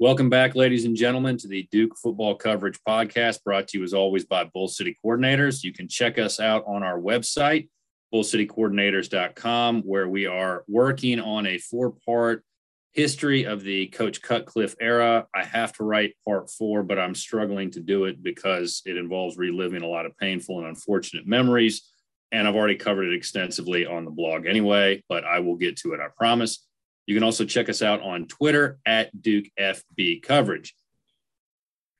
Welcome back, ladies and gentlemen, to the Duke Football Coverage Podcast, brought to you as always by Bull City Coordinators. You can check us out on our website, bullcitycoordinators.com, where we are working on a four part history of the Coach Cutcliffe era. I have to write part four, but I'm struggling to do it because it involves reliving a lot of painful and unfortunate memories. And I've already covered it extensively on the blog anyway, but I will get to it, I promise. You can also check us out on Twitter at Duke FB Coverage.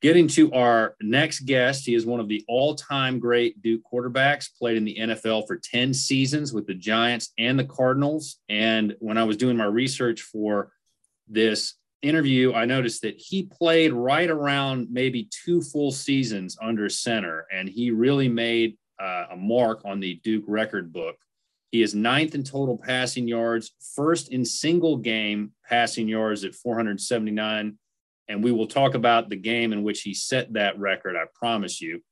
Getting to our next guest, he is one of the all time great Duke quarterbacks, played in the NFL for 10 seasons with the Giants and the Cardinals. And when I was doing my research for this interview, I noticed that he played right around maybe two full seasons under center, and he really made uh, a mark on the Duke record book he is ninth in total passing yards, first in single game passing yards at 479. And we will talk about the game in which he set that record, I promise you.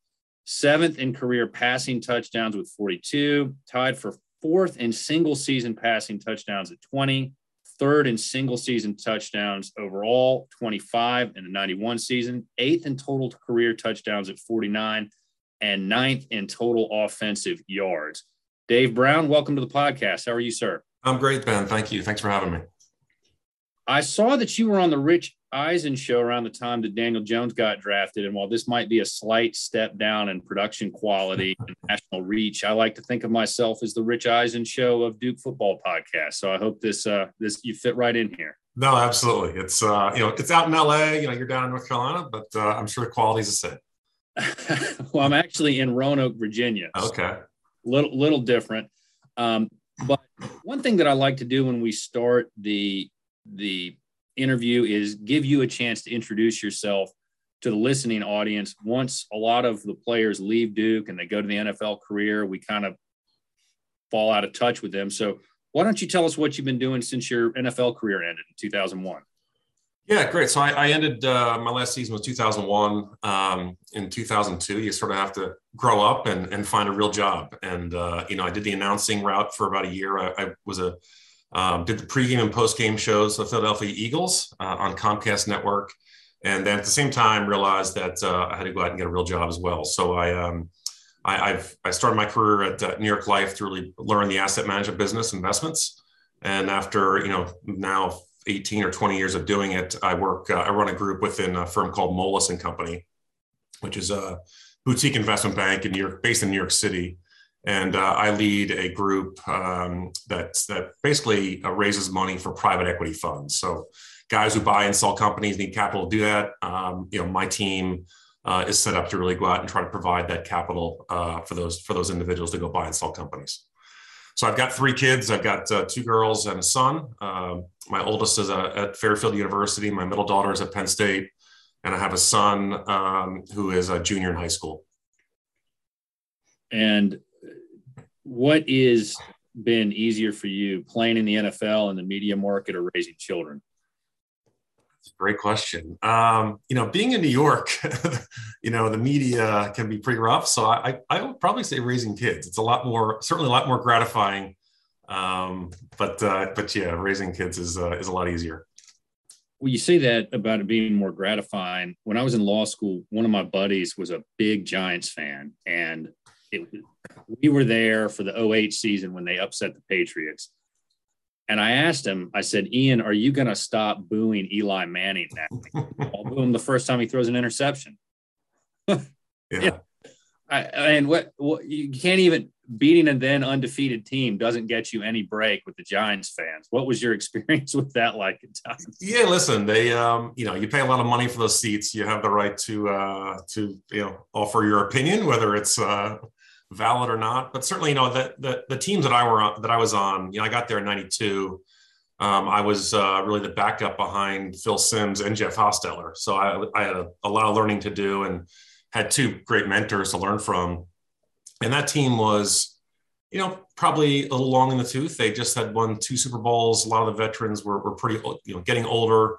Seventh in career passing touchdowns with 42, tied for fourth in single season passing touchdowns at 20, third in single season touchdowns overall, 25 in the 91 season, eighth in total career touchdowns at 49, and ninth in total offensive yards. Dave Brown, welcome to the podcast. How are you, sir? I'm great, Ben. Thank you. Thanks for having me. I saw that you were on the Rich Eisen show around the time that Daniel Jones got drafted. And while this might be a slight step down in production quality and national reach, I like to think of myself as the Rich Eisen show of Duke football podcast. So I hope this uh, this you fit right in here. No, absolutely. It's uh, you know it's out in LA. You know you're down in North Carolina, but uh, I'm sure the quality's the same. well, I'm actually in Roanoke, Virginia. Okay little little different. Um, but one thing that I like to do when we start the the interview is give you a chance to introduce yourself to the listening audience. Once a lot of the players leave Duke and they go to the NFL career, we kind of fall out of touch with them. So why don't you tell us what you've been doing since your NFL career ended in 2001? Yeah, great. So I, I ended uh, my last season was 2001. Um, in 2002, you sort of have to grow up and, and find a real job. And uh, you know, I did the announcing route for about a year. I, I was a um, did the pregame and postgame shows the Philadelphia Eagles uh, on Comcast Network, and then at the same time realized that uh, I had to go out and get a real job as well. So I um, I, have I started my career at uh, New York Life to really learn the asset management business investments. And after you know now 18 or 20 years of doing it, I work, uh, I run a group within a firm called Moelis and Company, which is a boutique investment bank in New York, based in New York City. And uh, I lead a group um, that, that basically uh, raises money for private equity funds. So guys who buy and sell companies need capital to do that. Um, you know, my team uh, is set up to really go out and try to provide that capital uh, for those for those individuals to go buy and sell companies. So I've got three kids. I've got uh, two girls and a son. Um, my oldest is uh, at Fairfield University. My middle daughter is at Penn State, and I have a son um, who is a junior in high school. And what is been easier for you playing in the NFL and the media market or raising children? Great question. Um, you know, being in New York, you know, the media can be pretty rough. So I, I would probably say raising kids. It's a lot more, certainly a lot more gratifying. Um, but uh, but yeah, raising kids is uh, is a lot easier. Well, you say that about it being more gratifying. When I was in law school, one of my buddies was a big Giants fan, and it, we were there for the 08 season when they upset the Patriots. And I asked him, I said, Ian, are you going to stop booing Eli Manning now? I'll boo him the first time he throws an interception. yeah. yeah. I, and what, what you can't even beating a then undefeated team doesn't get you any break with the Giants fans. What was your experience with that like at times? Yeah, listen, they um, you know, you pay a lot of money for those seats. You have the right to uh to you know offer your opinion, whether it's uh valid or not. But certainly, you know, the the, the teams that I were on, that I was on, you know, I got there in '92. Um, I was uh, really the backup behind Phil Simms and Jeff Hostetler, so I, I had a, a, lot of learning to do and had two great mentors to learn from. And that team was, you know, probably a little long in the tooth. They just had won two Super Bowls. A lot of the veterans were, were pretty, you know, getting older.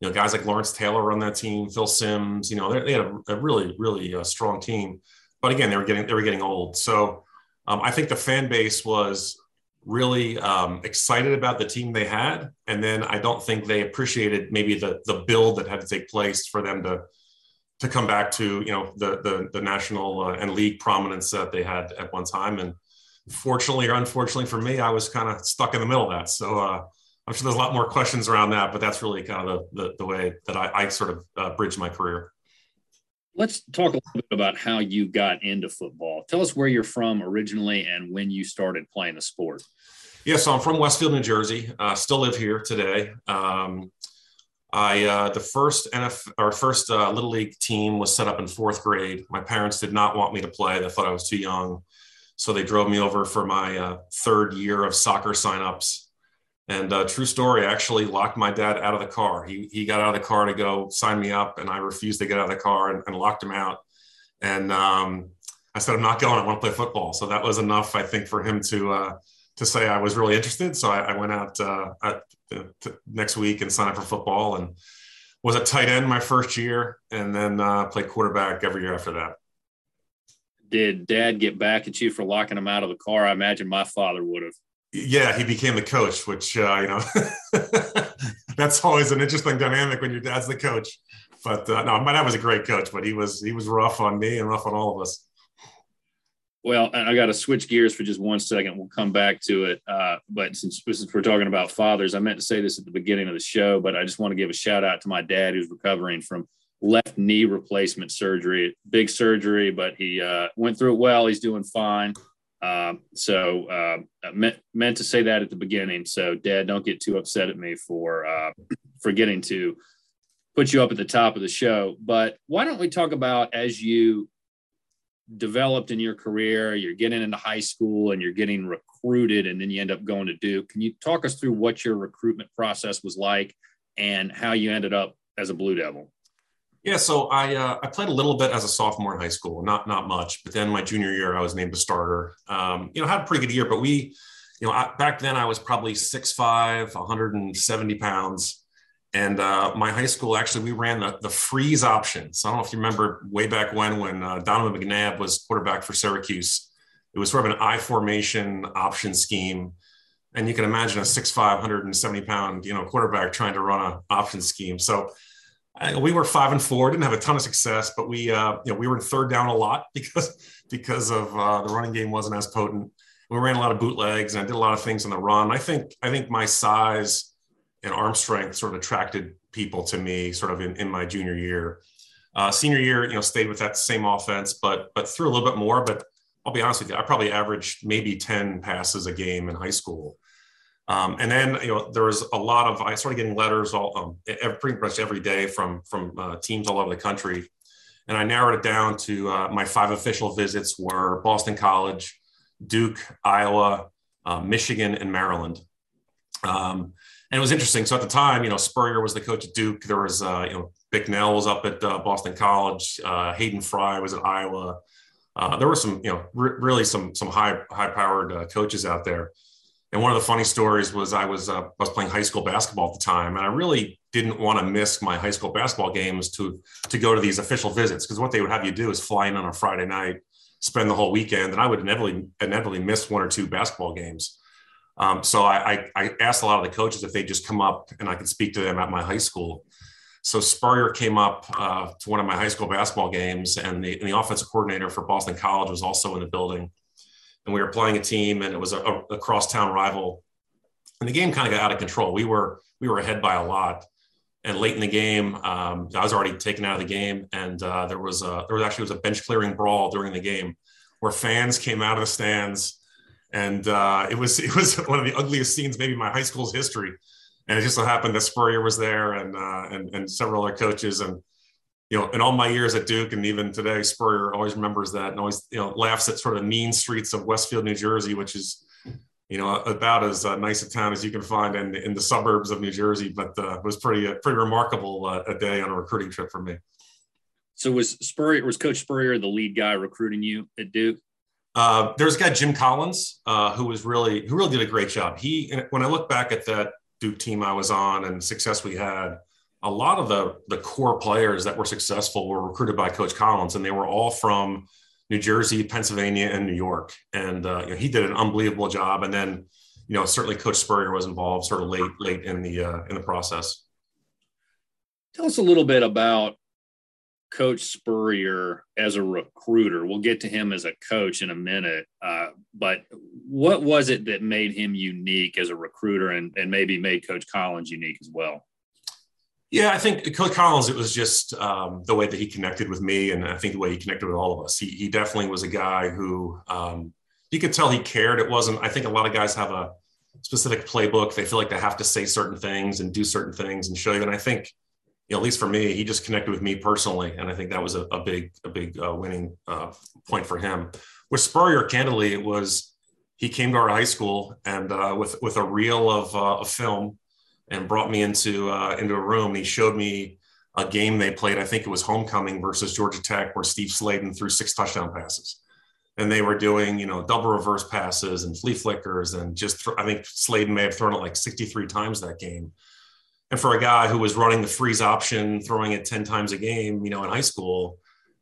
You know, guys like Lawrence Taylor on that team, Phil Simms. You know, they had a, a really, really uh, strong team but again, they were getting they were getting old. So um, I think the fan base was really um, excited about the team they had, and then I don't think they appreciated maybe the the build that had to take place for them to to come back to you know the the, the national uh, and league prominence that they had at one time. And fortunately or unfortunately for me, I was kind of stuck in the middle of that. So uh, I'm sure there's a lot more questions around that, but that's really kind of the the, the way that I, I sort of uh, bridged my career. Let's talk a little bit about how you got into football. Tell us where you're from originally and when you started playing the sport. Yeah, so I'm from Westfield, New Jersey. Uh, still live here today. Um, I uh, the first NFL our first uh, little league team was set up in fourth grade. My parents did not want me to play; they thought I was too young, so they drove me over for my uh, third year of soccer signups. And uh, true story, actually locked my dad out of the car. He he got out of the car to go sign me up, and I refused to get out of the car and, and locked him out. And um, I said, "I'm not going. I want to play football." So that was enough, I think, for him to uh, to say I was really interested. So I, I went out uh, at, next week and signed up for football and was a tight end my first year, and then uh, played quarterback every year after that. Did Dad get back at you for locking him out of the car? I imagine my father would have yeah, he became the coach, which uh, you know, that's always an interesting dynamic when your dad's the coach. But uh, no, my dad was a great coach, but he was he was rough on me and rough on all of us. Well, I got to switch gears for just one second. We'll come back to it. Uh, but since, since we're talking about fathers, I meant to say this at the beginning of the show, but I just want to give a shout out to my dad who's recovering from left knee replacement surgery. Big surgery, but he uh, went through it well. He's doing fine. Um, so uh, meant meant to say that at the beginning. So, Dad, don't get too upset at me for uh, forgetting to put you up at the top of the show. But why don't we talk about as you developed in your career, you're getting into high school and you're getting recruited, and then you end up going to Duke. Can you talk us through what your recruitment process was like and how you ended up as a Blue Devil? Yeah, so I uh, I played a little bit as a sophomore in high school, not not much, but then my junior year I was named a starter. Um, you know, had a pretty good year, but we, you know, I, back then I was probably 6'5", 170 pounds, and uh, my high school actually we ran the the freeze option. So I don't know if you remember way back when when uh, Donovan McNabb was quarterback for Syracuse. It was sort of an I formation option scheme. And you can imagine a 6'5", 170 pound, you know, quarterback trying to run an option scheme. So we were five and four, didn't have a ton of success, but we, uh, you know, we were in third down a lot because because of uh, the running game wasn't as potent. We ran a lot of bootlegs, and I did a lot of things on the run. I think I think my size and arm strength sort of attracted people to me, sort of in, in my junior year. Uh, senior year, you know, stayed with that same offense, but but threw a little bit more. But I'll be honest with you, I probably averaged maybe ten passes a game in high school. Um, and then you know there was a lot of I started getting letters all um, every, pretty much every day from from uh, teams all over the country, and I narrowed it down to uh, my five official visits were Boston College, Duke, Iowa, uh, Michigan, and Maryland. Um, and it was interesting. So at the time, you know, Spurrier was the coach at Duke. There was uh, you know Bicknell was up at uh, Boston College. Uh, Hayden Fry was at Iowa. there were some you know really some some high high powered coaches out there. And one of the funny stories was I was uh, I was playing high school basketball at the time, and I really didn't want to miss my high school basketball games to to go to these official visits because what they would have you do is fly in on a Friday night, spend the whole weekend, and I would inevitably inevitably miss one or two basketball games. Um, so I, I, I asked a lot of the coaches if they'd just come up and I could speak to them at my high school. So Spurrier came up uh, to one of my high school basketball games, and the, and the offensive coordinator for Boston College was also in the building and we were playing a team, and it was a, a crosstown rival. And the game kind of got out of control. We were we were ahead by a lot, and late in the game, um, I was already taken out of the game, and uh, there was a, there was actually was a bench clearing brawl during the game, where fans came out of the stands, and uh, it was it was one of the ugliest scenes maybe in my high school's history. And it just so happened that Spurrier was there, and uh, and and several other coaches, and you know, in all my years at Duke and even today, Spurrier always remembers that and always, you know, laughs at sort of mean streets of Westfield, New Jersey, which is, you know, about as uh, nice a town as you can find in, in the suburbs of New Jersey. But uh, it was pretty, uh, pretty remarkable uh, a day on a recruiting trip for me. So was Spurrier, was Coach Spurrier the lead guy recruiting you at Duke? Uh, there's a guy, Jim Collins, uh, who was really, who really did a great job. He, when I look back at that Duke team I was on and success we had, a lot of the the core players that were successful were recruited by Coach Collins, and they were all from New Jersey, Pennsylvania, and New York. And uh, you know, he did an unbelievable job. And then you know, certainly Coach Spurrier was involved sort of late, late in the uh, in the process. Tell us a little bit about Coach Spurrier as a recruiter. We'll get to him as a coach in a minute. Uh, but what was it that made him unique as a recruiter and, and maybe made Coach Collins unique as well? Yeah, I think Coach Collins, it was just um, the way that he connected with me. And I think the way he connected with all of us. He, he definitely was a guy who um, you could tell he cared. It wasn't, I think a lot of guys have a specific playbook. They feel like they have to say certain things and do certain things and show you. And I think you know, at least for me, he just connected with me personally, and I think that was a, a big, a big uh, winning uh, point for him. With Spurrier, candidly, it was he came to our high school and uh, with with a reel of uh, a film, and brought me into uh, into a room. He showed me a game they played. I think it was homecoming versus Georgia Tech, where Steve Slayden threw six touchdown passes, and they were doing you know double reverse passes and flea flickers, and just th- I think Slayden may have thrown it like 63 times that game and for a guy who was running the freeze option, throwing it 10 times a game, you know, in high school,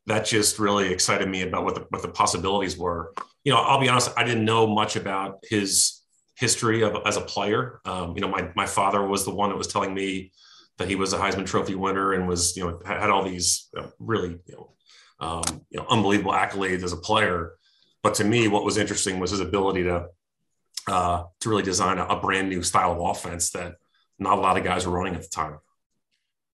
that just really excited me about what the, what the possibilities were. You know, I'll be honest, I didn't know much about his history of, as a player. Um, you know, my, my father was the one that was telling me that he was a Heisman Trophy winner and was, you know, had all these really, you know, um, you know, unbelievable accolades as a player. But to me, what was interesting was his ability to uh, to really design a, a brand new style of offense that not a lot of guys were running at the time.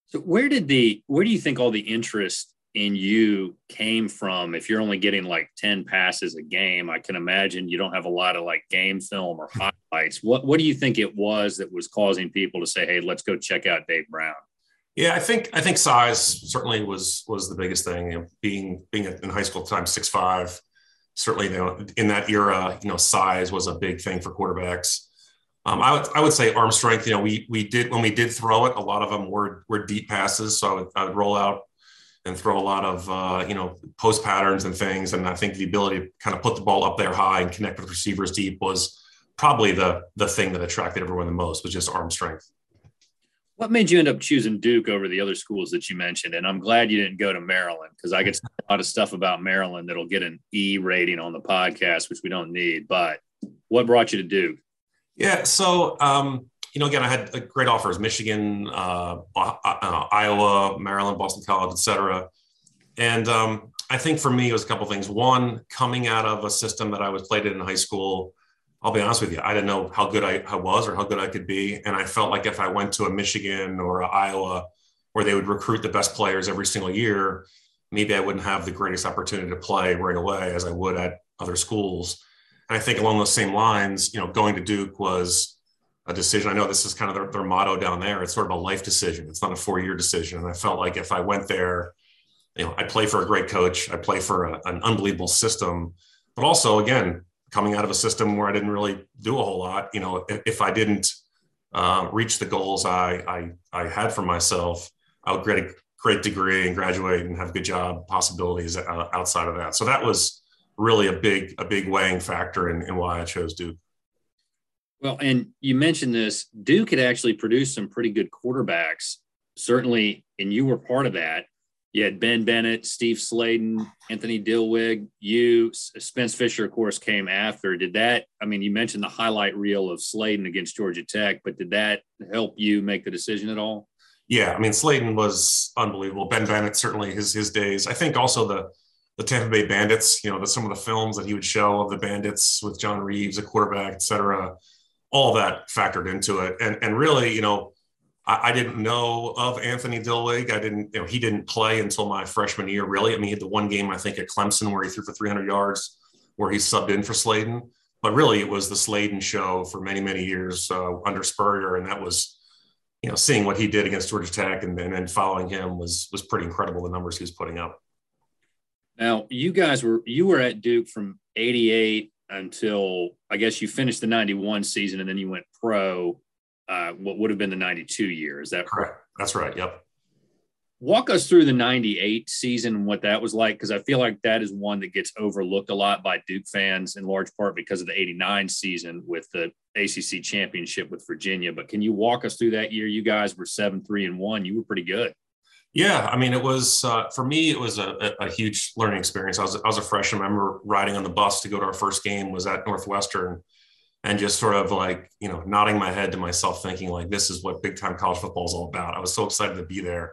So where did the where do you think all the interest in you came from? If you're only getting like 10 passes a game, I can imagine you don't have a lot of like game film or highlights. What what do you think it was that was causing people to say, hey, let's go check out Dave Brown? Yeah, I think I think size certainly was was the biggest thing. You know, being being in high school time six five, certainly you know, in that era, you know, size was a big thing for quarterbacks. Um, I would I would say arm strength. You know, we we did when we did throw it, a lot of them were were deep passes. So I would, I would roll out and throw a lot of uh, you know post patterns and things. And I think the ability to kind of put the ball up there high and connect with receivers deep was probably the the thing that attracted everyone the most was just arm strength. What made you end up choosing Duke over the other schools that you mentioned? And I'm glad you didn't go to Maryland because I get a lot of stuff about Maryland that'll get an E rating on the podcast, which we don't need. But what brought you to Duke? Yeah. So, um, you know, again, I had great offers: Michigan, uh, uh, Iowa, Maryland, Boston College, etc. And um, I think for me, it was a couple things. One, coming out of a system that I was played in in high school, I'll be honest with you, I didn't know how good I, I was or how good I could be. And I felt like if I went to a Michigan or a Iowa, where they would recruit the best players every single year, maybe I wouldn't have the greatest opportunity to play right away as I would at other schools. And I think along those same lines, you know, going to Duke was a decision. I know this is kind of their, their motto down there. It's sort of a life decision. It's not a four year decision. And I felt like if I went there, you know, I play for a great coach. I play for a, an unbelievable system, but also again, coming out of a system where I didn't really do a whole lot. You know, if, if I didn't uh, reach the goals I, I I had for myself, I would get a great degree and graduate and have good job possibilities uh, outside of that. So that was really a big a big weighing factor in, in why I chose Duke. Well, and you mentioned this, Duke had actually produced some pretty good quarterbacks, certainly, and you were part of that. You had Ben Bennett, Steve Slayden, Anthony Dilweg, you, Spence Fisher, of course, came after. Did that, I mean, you mentioned the highlight reel of Slayden against Georgia Tech, but did that help you make the decision at all? Yeah, I mean, Slayden was unbelievable. Ben Bennett, certainly his his days. I think also the the Tampa Bay Bandits, you know, some of the films that he would show of the Bandits with John Reaves, a quarterback, et cetera, all that factored into it. And, and really, you know, I, I didn't know of Anthony Dilweg. I didn't, you know, he didn't play until my freshman year, really. I mean, he had the one game, I think, at Clemson where he threw for 300 yards, where he subbed in for Slayden. But really, it was the Slayden show for many, many years uh, under Spurrier. And that was, you know, seeing what he did against Georgia Tech and, and then following him was, was pretty incredible, the numbers he was putting up. Now, you guys were you were at Duke from 88 until I guess you finished the 91 season and then you went pro uh, what would have been the 92 year. Is that correct? That's right. Yep. Walk us through the 98 season and what that was like because I feel like that is one that gets overlooked a lot by Duke fans in large part because of the 89 season with the ACC championship with Virginia. But can you walk us through that year? You guys were 7 3 and 1. You were pretty good. Yeah, I mean, it was uh, for me. It was a, a, huge learning experience. I was I was a freshman. I remember riding on the bus to go to our first game was at Northwestern, and just sort of like, you know, nodding my head to myself, thinking like, this is what big time college football is all about. I was so excited to be there.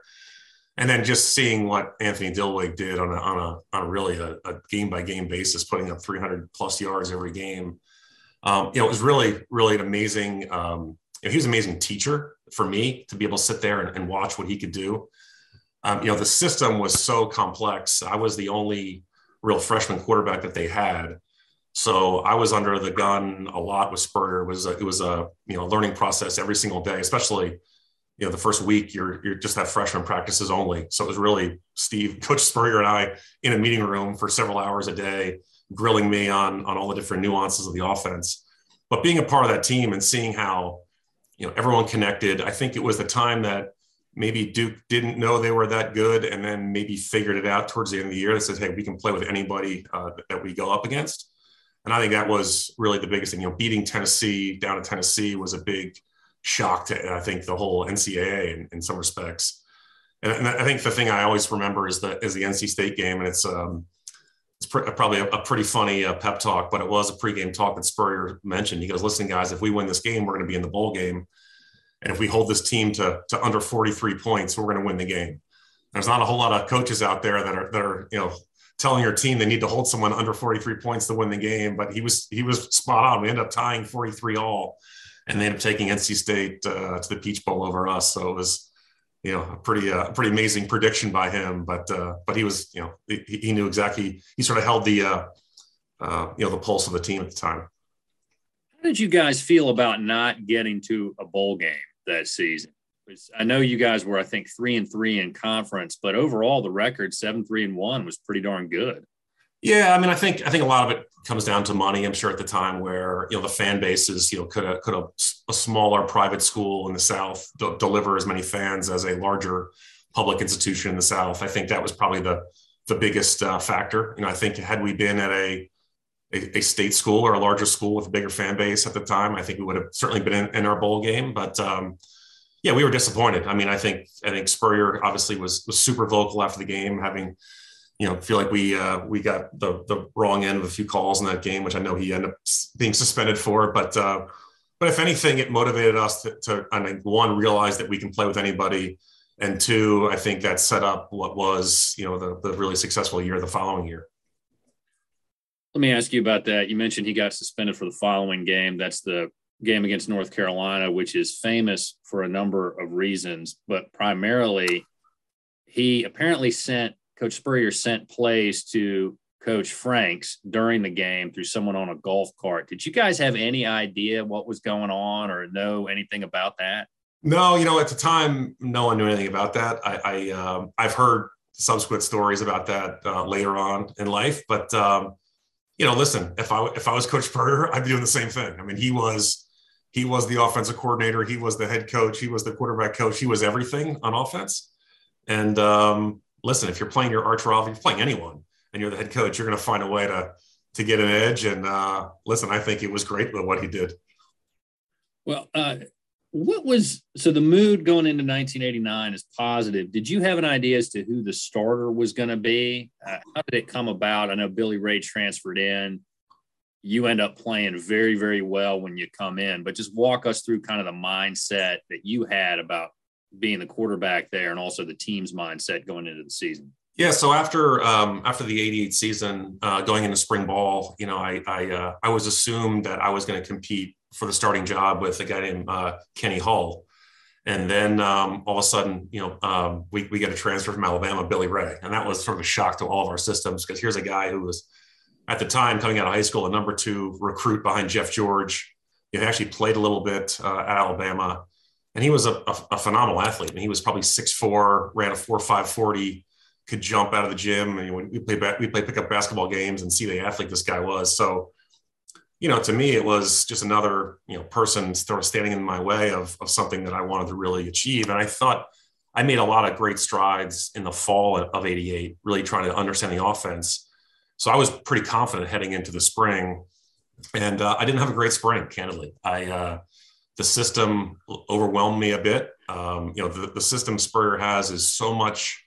And then just seeing what Anthony Dilweg did on a, on a, on really a, a game by game basis, putting up 300 plus yards every game. Um, you know, it was really, really an amazing, um, you know, he was an amazing teacher for me to be able to sit there and, and watch what he could do. Um, you know, the system was so complex. I was the only real freshman quarterback that they had. So I was under the gun a lot with Spurrier. It was a, it was a you know learning process every single day, especially you know the first week you're you're just have freshman practices only. So it was really Steve, Coach Spurrier, and I in a meeting room for several hours a day, grilling me on on all the different nuances of the offense. But being a part of that team and seeing how you know everyone connected, I think it was the time that maybe Duke didn't know they were that good, and then maybe figured it out towards the end of the year. that says, "Hey, we can play with anybody uh, that we go up against." And I think that was really the biggest thing. You know, beating Tennessee down in Tennessee was a big shock to I think the whole NCAA in, in some respects. And, and, I think the thing I always remember is the is the NC State game, and it's um, it's pr- probably a, a, pretty funny uh, pep talk, but it was a pregame talk that Spurrier mentioned. He goes, "Listen, guys, if we win this game, we're going to be in the bowl game, and if we hold this team to to under 43 points, we're going to win the game." There's not a whole lot of coaches out there that are that are you know telling your team they need to hold someone under 43 points to win the game. But he was he was spot on. We ended up tying 43 all, and they ended up taking NC State uh, to the Peach Bowl over us. So it was you know a pretty uh, pretty amazing prediction by him. But uh, but he was you know he, he knew exactly he sort of held the uh, uh, you know the pulse of the team at the time. How did you guys feel about not getting to a bowl game that season? I know you guys were, I think, three and three in conference, but overall, the record seven three and one was pretty darn good. Yeah, I mean, I think I think a lot of it comes down to money. I'm sure at the time where you know the fan bases, you know, could a, could a, a smaller private school in the South d- deliver as many fans as a larger public institution in the South? I think that was probably the the biggest uh, factor. You know, I think had we been at a, a, a state school or a larger school with a bigger fan base at the time, I think we would have certainly been in, in our bowl game. But um, yeah, we were disappointed. I mean, I think I think Spurrier obviously was was super vocal after the game, having you know feel like we uh, we got the the wrong end of a few calls in that game, which I know he ended up being suspended for. But uh, but if anything, it motivated us to, to I mean, one realize that we can play with anybody, and two, I think that set up what was you know the the really successful year the following year. Let me ask you about that. You mentioned he got suspended for the following game. That's the game against North Carolina, which is famous for a number of reasons, but primarily he apparently sent Coach Spurrier sent plays to Coach Franks during the game through someone on a golf cart. Did you guys have any idea what was going on or know anything about that? No, you know, at the time, no one knew anything about that. I, I um, I've heard subsequent stories about that uh, later on in life, but um, you know, listen, if I if I was Coach Spurrier, I'd be doing the same thing. I mean, he was he was the offensive coordinator. He was the head coach. He was the quarterback coach. He was everything on offense. And um, listen, if you're playing your arch rival, you're playing anyone, and you're the head coach, you're going to find a way to to get an edge. And uh, listen, I think it was great with what he did. Well, uh, what was so the mood going into 1989 is positive. Did you have an idea as to who the starter was going to be? Uh, how did it come about? I know Billy Ray transferred in you end up playing very, very well when you come in. But just walk us through kind of the mindset that you had about being the quarterback there and also the team's mindset going into the season. Yeah, so after um, after the '88 season, uh, going into spring ball, you know, I I, uh, I was assumed that I was going to compete for the starting job with a guy named uh, Kenny Hull, and then um, all of a sudden, you know, um, we we get a transfer from Alabama, Billy Ray, and that was sort of a shock to all of our systems because here's a guy who was at the time coming out of high school, a number two recruit behind Jeff George. He actually played a little bit uh, at Alabama, and he was a, a, a phenomenal athlete. I mean, he was probably 6'4", ran a 4.5 40, could jump out of the gym. And we play we play pickup basketball games and see the athlete this guy was. So, you know, to me, it was just another you know person sort of standing in my way of of something that I wanted to really achieve. And I thought I made a lot of great strides in the fall of '88, really trying to understand the offense so I was pretty confident heading into the spring, and uh, I didn't have a great spring. Candidly, I uh, the system overwhelmed me a bit. Um, you know, the, the system Spurrier has is so much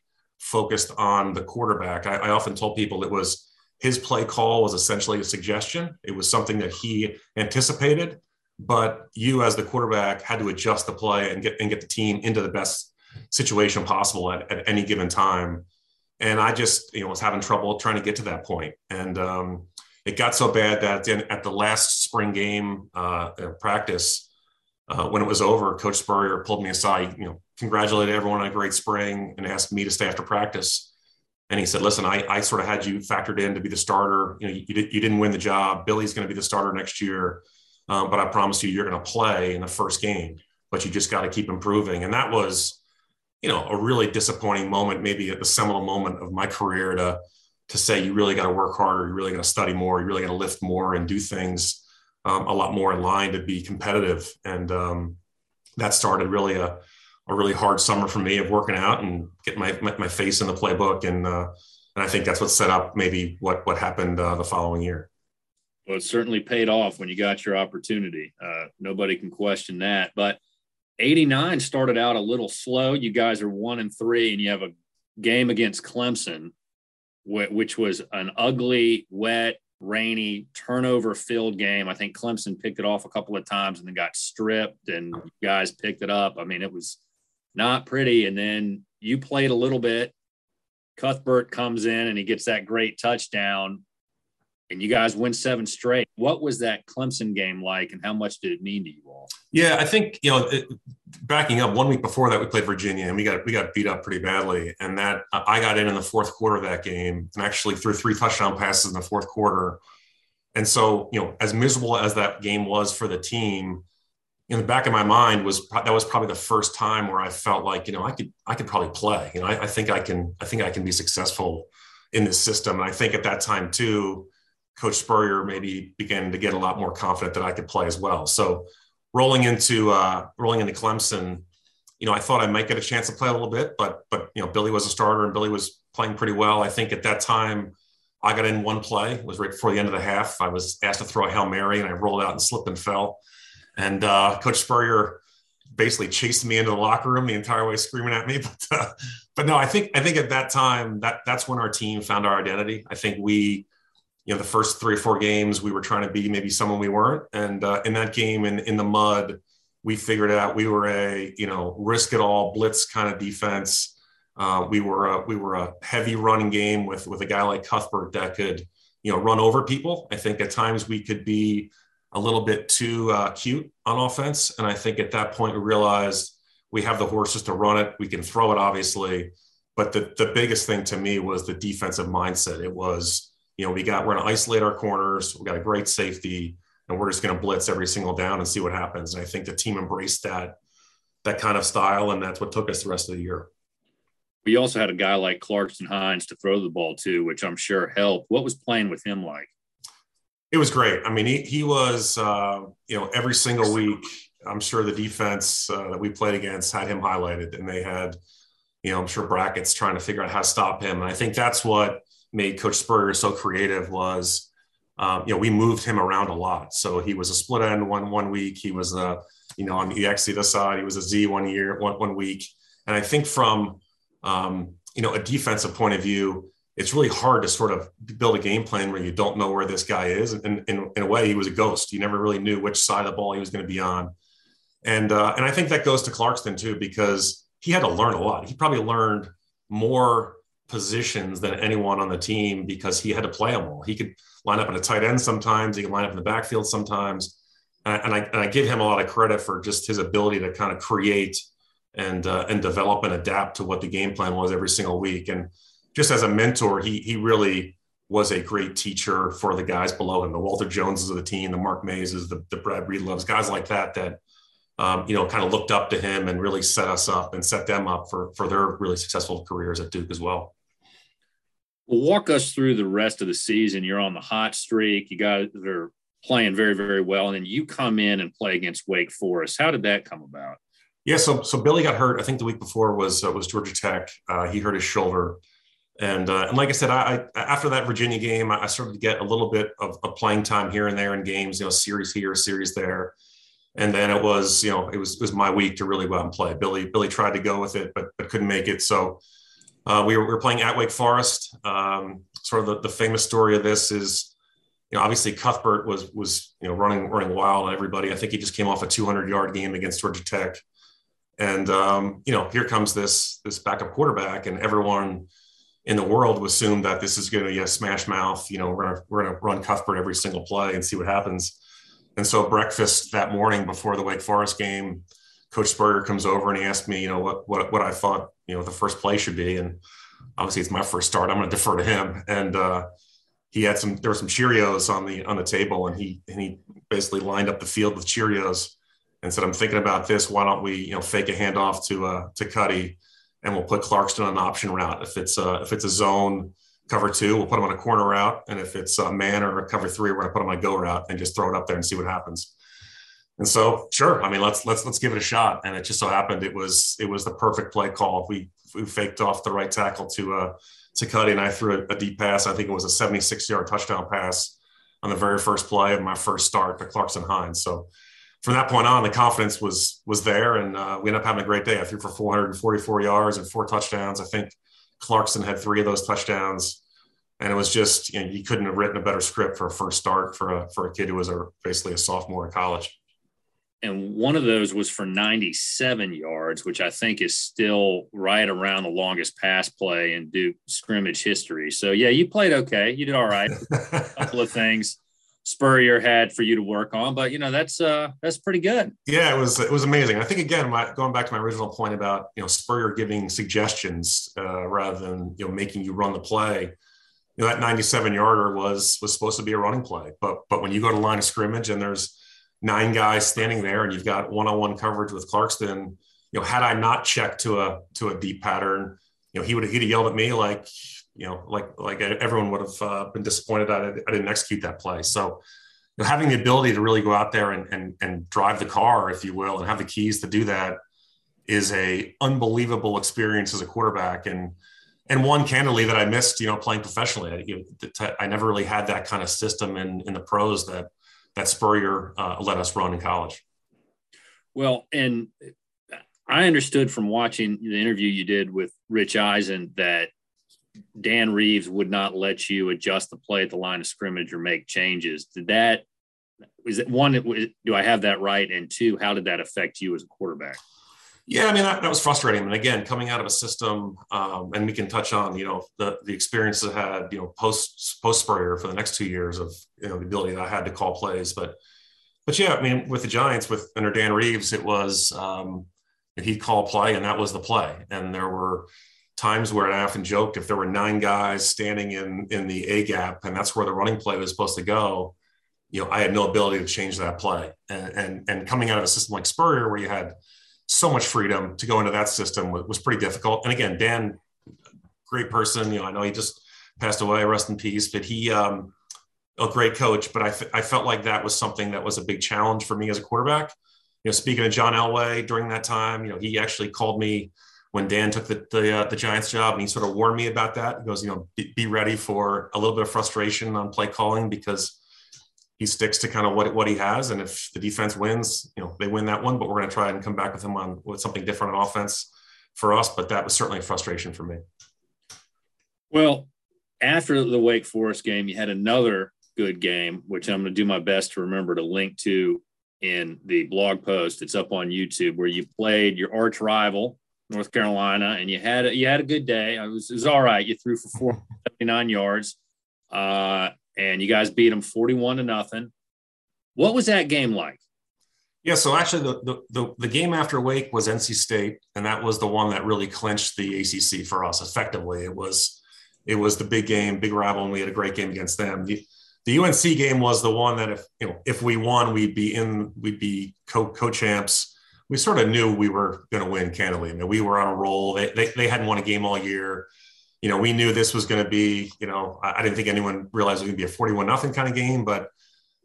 focused on the quarterback. I, I often told people it was his play call was essentially a suggestion. It was something that he anticipated, but you as the quarterback had to adjust the play and get and get the team into the best situation possible at, at any given time. And I just, you know, was having trouble trying to get to that point. And um, it got so bad that then at the last spring game uh, practice, uh, when it was over, Coach Spurrier pulled me aside, you know, congratulated everyone on a great spring and asked me to stay after practice. And he said, listen, I, I sort of had you factored in to be the starter. You know, you, you didn't win the job. Billy's going to be the starter next year. Um, but I promise you, you're going to play in the first game, but you just got to keep improving. And that was, you know, a really disappointing moment, maybe a seminal moment of my career to, to say, you really got to work harder. you're really going to study more. you're really going to lift more and do things um, a lot more in line to be competitive. And um, that started really a, a really hard summer for me of working out and getting my, my, my face in the playbook. And, uh, and I think that's what set up maybe what, what happened uh, the following year. Well, it certainly paid off when you got your opportunity. Uh, nobody can question that. But 89 started out a little slow. You guys are one and three, and you have a game against Clemson, which was an ugly, wet, rainy, turnover filled game. I think Clemson picked it off a couple of times and then got stripped, and you guys picked it up. I mean, it was not pretty. And then you played a little bit. Cuthbert comes in and he gets that great touchdown, and you guys win seven straight. What was that Clemson game like, and how much did it mean to you all? Yeah, I think you know, it, backing up one week before that, we played Virginia, and we got we got beat up pretty badly. And that I got in in the fourth quarter of that game, and actually threw three touchdown passes in the fourth quarter. And so, you know, as miserable as that game was for the team, in the back of my mind was that was probably the first time where I felt like, you know, I could I could probably play. You know, I, I think I can I think I can be successful in this system. And I think at that time too, Coach Spurrier maybe began to get a lot more confident that I could play as well. So rolling into uh, rolling into Clemson, you know, I thought I might get a chance to play a little bit, but but you know, Billy was a starter and Billy was playing pretty well. I think at that time I got in one play. It was right before the end of the half. I was asked to throw a hail mary and I rolled out and slipped and fell. And uh, Coach Spurrier basically chased me into the locker room the entire way, screaming at me. But uh, but no, I think I think at that time that that's when our team found our identity. I think we, you know, the first three or four games we were trying to be maybe someone we weren't, and uh, in that game in in the mud, we figured out we were a you know risk it all blitz kind of defense. Uh, we were a, we were a heavy running game with with a guy like Cuthbert that could you know run over people. I think at times we could be a little bit too uh, cute on offense. And I think at that point we realized we have the horses to run it. We can throw it, obviously. But the, the biggest thing to me was the defensive mindset. It was, you know, we got, we're going to isolate our corners. We got a great safety and we're just going to blitz every single down and see what happens. And I think the team embraced that, that kind of style. And that's what took us the rest of the year. We also had a guy like Clarkson Hines to throw the ball to, which I'm sure helped. What was playing with him like? It was great. I mean, he, he was, uh, you know, every single week, I'm sure the defense uh, that we played against had him highlighted and they had, you know, I'm sure brackets trying to figure out how to stop him. And I think that's what made Coach Spurrier so creative was, um, you know, we moved him around a lot. So he was a split end one one week. He was a, you know, on the X the side. He was a Z one year, one, one week. And I think from, um, you know, a defensive point of view, it's really hard to sort of build a game plan where you don't know where this guy is. And in, in a way, he was a ghost. You never really knew which side of the ball he was going to be on. And uh, and I think that goes to Clarkson too because he had to learn a lot. He probably learned more positions than anyone on the team because he had to play them all. He could line up in a tight end sometimes. He could line up in the backfield sometimes. And I, and I give him a lot of credit for just his ability to kind of create and uh, and develop and adapt to what the game plan was every single week. And just as a mentor, he he really was a great teacher for the guys below him, the Walter Joneses of the team, the Mark Mayses, the, the Brad Breedloves, guys like that, that, um, you know, kind of looked up to him and really set us up and set them up for, for their really successful careers at Duke as well. Well, walk us through the rest of the season. You're on the hot streak. You guys are playing very, very well. And then you come in and play against Wake Forest. How did that come about? Yeah, so so Billy got hurt. I think the week before was uh, was Georgia Tech. Uh, he hurt his shoulder. And, uh, and like I said, I, I, after that Virginia game, I started to get a little bit of, of, playing time here and there in games, you know, series here, series there. And then it was, you know, it was, it was my week to really go out and play. Billy, Billy tried to go with it, but, but couldn't make it. So uh, we, were, we, were, playing at Wake Forest. Um, sort of the, the famous story of this is, you know, obviously Cuthbert was was you know running running wild on everybody. I think he just came off a 200 yard game against Georgia Tech, and um, you know here comes this this backup quarterback, and everyone in the world assumed that this is going to be a smash mouth. You know, we're gonna we're gonna run Cuthbert every single play and see what happens. And so breakfast that morning before the Wake Forest game, Coach Spurrier comes over and he asked me, you know, what what what I thought, you know, the first play should be. And obviously it's my first start. I'm going to defer to him. And uh, he had some there were some Cheerios on the on the table, and he and he basically lined up the field with Cheerios and said, "I'm thinking about this. Why don't we, you know, fake a handoff to uh, to Cuddy, and we'll put Clarkson on an option route. If it's a, if it's a zone cover two, we'll put him on a corner route, and if it's a man or a cover three, we're going to put him on a go route and just throw it up there and see what happens." And so, sure, I mean, let's let's let's give it a shot. And it just so happened it was it was the perfect play call. We we faked off the right tackle to uh, to Cuddy, and I threw a, a, deep pass. I think it was a 76 yard touchdown pass on the very first play of my first start to Clarkson Hines. So from that point on, the confidence was was there, and uh, we ended up having a great day. I threw for 444 yards and four touchdowns. I think Clarkson had three of those touchdowns. And it was just, you know, you couldn't have written a better script for a first start for a, for a kid who was a, basically a sophomore in college and one of those was for 97 yards, which I think is still right around the longest pass play in Duke scrimmage history. So yeah, you played okay. You did all right. a couple of things Spurrier had for you to work on, but you know that's uh that's pretty good. Yeah, it was it was amazing. I think again, my, going back to my original point about you know Spurrier giving suggestions uh, rather than you know making you run the play. You know that 97 yarder was was supposed to be a running play, but but when you go to line of scrimmage and there's nine guys standing there and you've got one-on-one coverage with Clarkson, you know, had I not checked to a to a deep pattern, you know, he would have he'd have yelled at me like, you know, like like everyone would have uh, been disappointed that I, I, didn't execute that play. So, you know, having the ability to really go out there and, and and drive the car, if you will, and have the keys to do that is a unbelievable experience as a quarterback and and one candidly that I missed, you know, playing professionally. I, you know, I never really had that kind of system in in the pros that that Spurrier uh, let us run in college. Well, and I understood from watching the interview you did with Rich Eisen that Dan Reeves would not let you adjust the play at the line of scrimmage or make changes. Did that is it one? Do I have that right? And two, how did that affect you as a quarterback? Yeah, I mean that, that was frustrating. And again, coming out of a system, um, and we can touch on you know the the experience I had you know post post Spurrier for the next two years of you know the ability that I had to call plays. But but yeah, I mean with the Giants with under Dan Reeves, it was um, he'd call play and that was the play. And there were times where I often joked if there were nine guys standing in in the A gap and that's where the running play was supposed to go. You know, I had no ability to change that play. And and, and coming out of a system like Spurrier where you had so much freedom to go into that system was, was pretty difficult. And again, Dan, great person. You know, I know he just passed away, rest in peace, but he, um, a great coach. But I, f- I felt like that was something that was a big challenge for me as a quarterback. You know, speaking of John Elway during that time, you know, he actually called me when Dan took the the, uh, the Giants job, and he sort of warned me about that. He goes, you know, be, be ready for a little bit of frustration on play calling because he sticks to kind of what what he has, and if the defense wins, you know they win that one. But we're going to try and come back with him on with something different on offense for us. But that was certainly a frustration for me. Well, after the Wake Forest game, you had another good game, which I'm going to do my best to remember to link to in the blog post. It's up on YouTube where you played your arch rival, North Carolina, and you had a, you had a good day. I was it was all right. You threw for 479 yards. Uh, and you guys beat them 41 to nothing. What was that game like? Yeah, so actually, the, the, the, the, game after Wake was NC State, and that was the one that really clinched the ACC for us effectively. It was it was the big game, big rival, and we had a great game against them. The, the UNC game was the one that if you know if we won, we'd be in, we'd be co co champs. We sort of knew we were going to win. Candidly, I mean, we were on a roll. They, they they hadn't won a game all year you know, we knew this was going to be, you know, I, I, didn't think anyone realized it was going to be a 41 nothing kind of game, but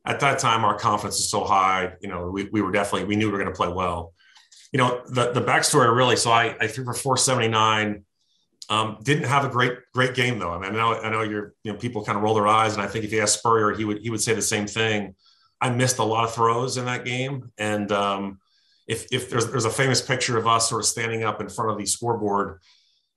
at that time, our confidence is so high, you know, we, we were definitely, we knew we were going to play well. You know, the, the backstory really, so I, I threw for 479, um, didn't have a great, great game though. I mean, I know, I know you're, you know, people kind of roll their eyes and I think if you ask Spurrier, he would, he would say the same thing. I missed a lot of throws in that game. And, um, if, if there's, there's a famous picture of us sort of standing up in front of the scoreboard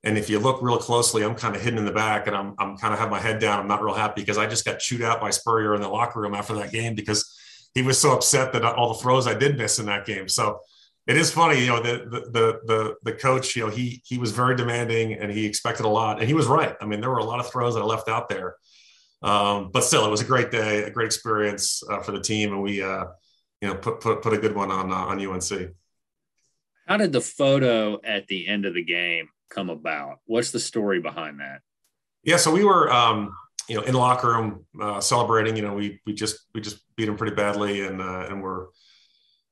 And if you look real closely, I'm kind of hidden in the back and I'm, I'm kind of have my head down. I'm not real happy because I just got chewed out by Spurrier in the locker room after that game because he was so upset that all the throws I did miss in that game. So it is funny, you know, the, the, the, the, coach, you know, he, he was very demanding and he expected a lot and he was right. I mean, there were a lot of throws that I left out there. Um, but still, it was a great day, a great experience uh, for the team. And we, uh, you know, put, put, put a good one on, uh, on UNC. How did the photo at the end of the game come about? What's the story behind that? Yeah, so we were, um, you know, in the locker room uh, celebrating. You know, we we just we just beat them pretty badly, and uh, and we're,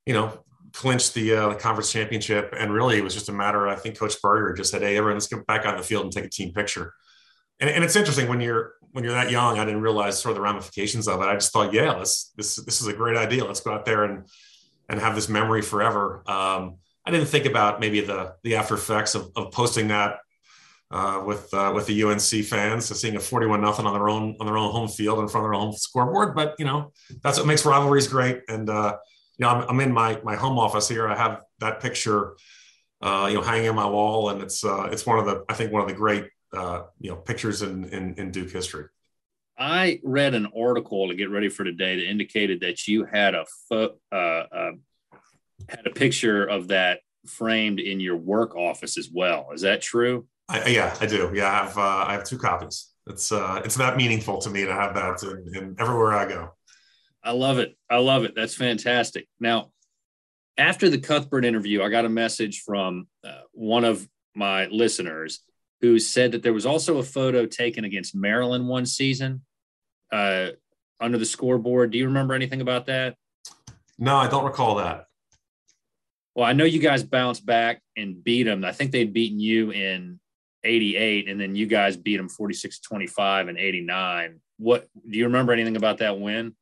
you know, clinched the, uh, the conference championship. And really, it was just a matter. Of, I think Coach Berger just said, "Hey, everyone, let's get back on the field and take a team picture." And, and it's interesting when you're when you're that young. I didn't realize sort of the ramifications of it. I just thought, yeah, let's this this is a great idea. Let's go out there and and have this memory forever. Um, I didn't think about maybe the the after effects of, of posting that uh, with uh, with the UNC fans, so seeing a forty-one nothing on their own on their own home field in front of their own scoreboard. But you know, that's what makes rivalries great. And uh, you know, I'm, I'm, in my my home office here. I have that picture, uh, you know, hanging on my wall, and it's uh, it's one of the I think one of the great uh, you know pictures in, in in Duke history. I read an article to get ready for today that indicated that you had a fo- had a picture of that framed in your work office as well. Is that true? I, yeah, I do. Yeah, I have uh, I have two copies. It's uh, it's that meaningful to me to have that in, in everywhere I go. I love it. I love it. That's fantastic. Now, after the Cuthbert interview, I got a message from uh, one of my listeners who said that there was also a photo taken against Maryland one season uh, under the scoreboard. Do you remember anything about that? No, I don't recall that. Well, I know you guys bounced back and beat them. I think they'd beaten you in 88, and then you guys beat them 46 25 and 89. What do you remember anything about that win?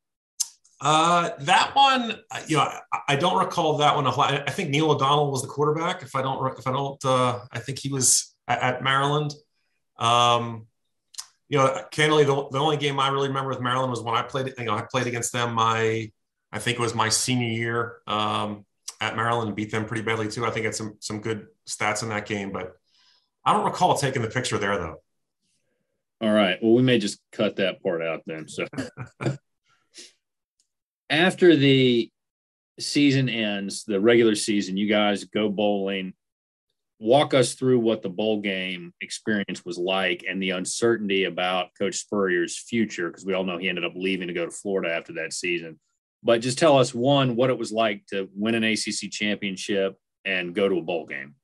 Uh, that one, you know, I, I don't recall that one. I think Neil O'Donnell was the quarterback. If I don't, if I don't, uh, I think he was at, at Maryland. Um, you know, candidly, the, the only game I really remember with Maryland was when I played. You know, I played against them. My, I think it was my senior year. Um, at Maryland and beat them pretty badly too. I think had some some good stats in that game, but I don't recall taking the picture there though. All right. Well, we may just cut that part out then. So after the season ends, the regular season, you guys go bowling. Walk us through what the bowl game experience was like and the uncertainty about Coach Spurrier's future, because we all know he ended up leaving to go to Florida after that season. But just tell us one what it was like to win an ACC championship and go to a bowl game.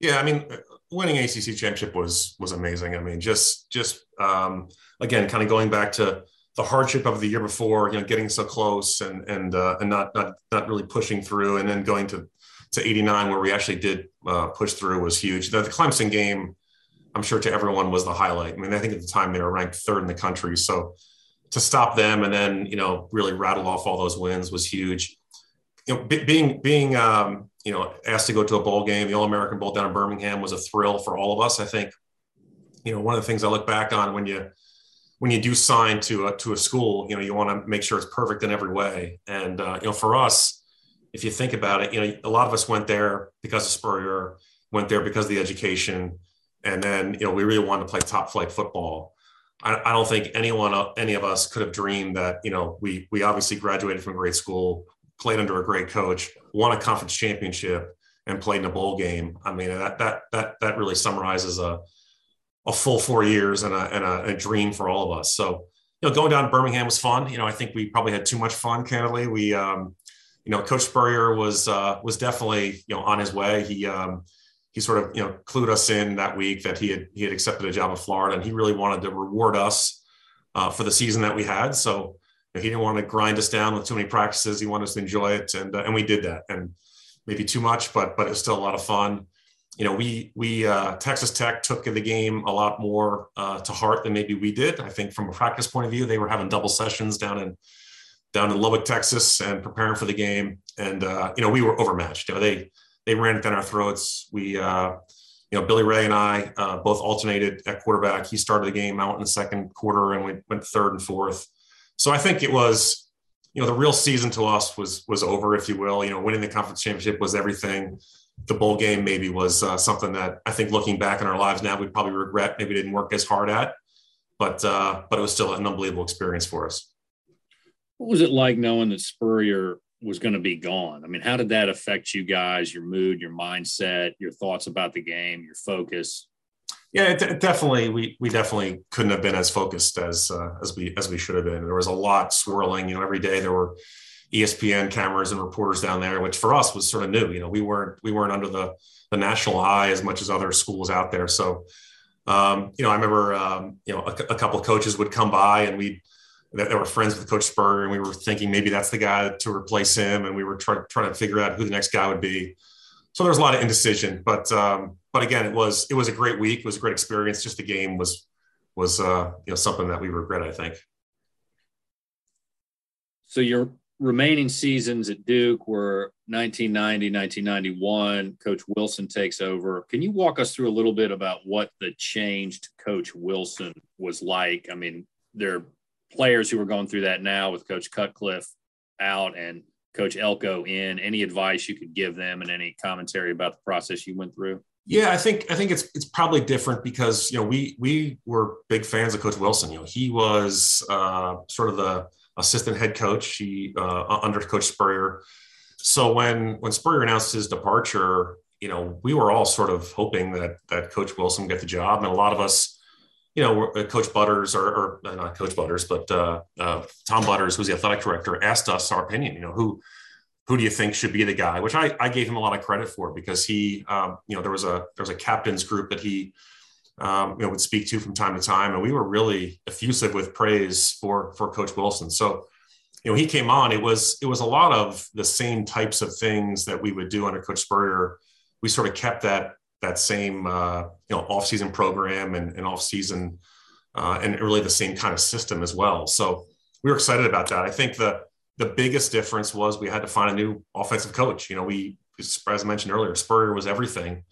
Yeah, I mean, winning ACC championship was was amazing. I mean, just just um, again, kind of going back to the hardship of the year before, you know, getting so close and and uh, and not not not really pushing through, and then going to to 89 where we actually did uh, push through was huge. The, the Clemson game, I'm sure to everyone was the highlight. I mean, I think at the time they were ranked third in the country, so to stop them and then you know really rattle off all those wins was huge. You know, being being um, you know asked to go to a bowl game, the All American Bowl down in Birmingham was a thrill for all of us. I think you know one of the things I look back on when you when you do sign to a, to a school, you know you want to make sure it's perfect in every way. And uh, you know for us, if you think about it, you know a lot of us went there because of Spurrier, went there because of the education, and then you know we really wanted to play top flight football. I, I don't think anyone, any of us, could have dreamed that you know we we obviously graduated from a great school, played under a great coach, won a conference championship, and played in a bowl game. I mean that that that that really summarizes a a full four years and a and a, a dream for all of us. So you know, going down to Birmingham was fun. You know, I think we probably had too much fun. Candidly, we um, you know, Coach Spurrier was uh, was definitely you know on his way. He um, he sort of you know clued us in that week that he had he had accepted a job in Florida, and he really wanted to reward us uh, for the season that we had. So you know, he didn't want to grind us down with too many practices. He wanted us to enjoy it, and uh, and we did that. And maybe too much, but but it was still a lot of fun. You know, we we uh, Texas Tech took the game a lot more uh, to heart than maybe we did. I think from a practice point of view, they were having double sessions down in down in Lubbock, Texas, and preparing for the game. And uh, you know, we were overmatched. You know, they they ran it down our throats. We, uh, you know, Billy Ray and I uh, both alternated at quarterback. He started the game out in the second quarter, and we went third and fourth. So I think it was, you know, the real season to us was was over, if you will. You know, winning the conference championship was everything. the bowl game maybe was uh, something that I think looking back in our lives now, we'd probably regret maybe didn't work as hard at, but, uh, but it was still an unbelievable experience for us. What was it like knowing that Spurrier was going to be gone? I mean, how did that affect you guys, your mood, your mindset, your thoughts about the game, your focus? Yeah, it, it definitely. We we definitely couldn't have been as focused as uh, as we as we should have been. There was a lot swirling. You know, every day there were ESPN cameras and reporters down there, which for us was sort of new. You know, we weren't we weren't under the the national eye as much as other schools out there. So, um, you know, I remember um, you know a, a couple of coaches would come by and we that they were friends with Coach Spurrier, and we were thinking maybe that's the guy to replace him, and we were trying trying to figure out who the next guy would be. So there was a lot of indecision, but um, but again, it was it was a great week. It was a great experience. Just the game was was uh, you know something that we regret. I think. So your remaining seasons at Duke were 1990, 1991. Coach Wilson takes over. Can you walk us through a little bit about what the changed Coach Wilson was like? I mean, there players who are going through that now with Coach Cutcliffe out and Coach Elko in. Any advice you could give them and any commentary about the process you went through? Yeah, I think I think it's it's probably different because you know we we were big fans of Coach Wilson. You know, he was uh, sort of the assistant head coach. He uh, under Coach Spurrier. So when when Spurrier announced his departure, you know, we were all sort of hoping that that Coach Wilson get the job, and a lot of us you know, uh, Coach Butters or, or uh, not Coach Butters, but uh, uh, Tom Butters, who's the athletic director, asked us our opinion. You know, who who do you think should be the guy? Which I, I gave him a lot of credit for because he, um, you know, there was a there was a captains group that he, um, you know, would speak to from time to time, and we were really effusive with praise for for Coach Wilson. So, you know, he came on. It was it was a lot of the same types of things that we would do under Coach Spurrier. We sort of kept that that same uh, you know off-season program and, and off-season uh, and really the same kind of system as well. So we were excited about that. I think the the biggest difference was we had to find a new offensive coach. You know, we as I mentioned earlier, Spurrier was everything,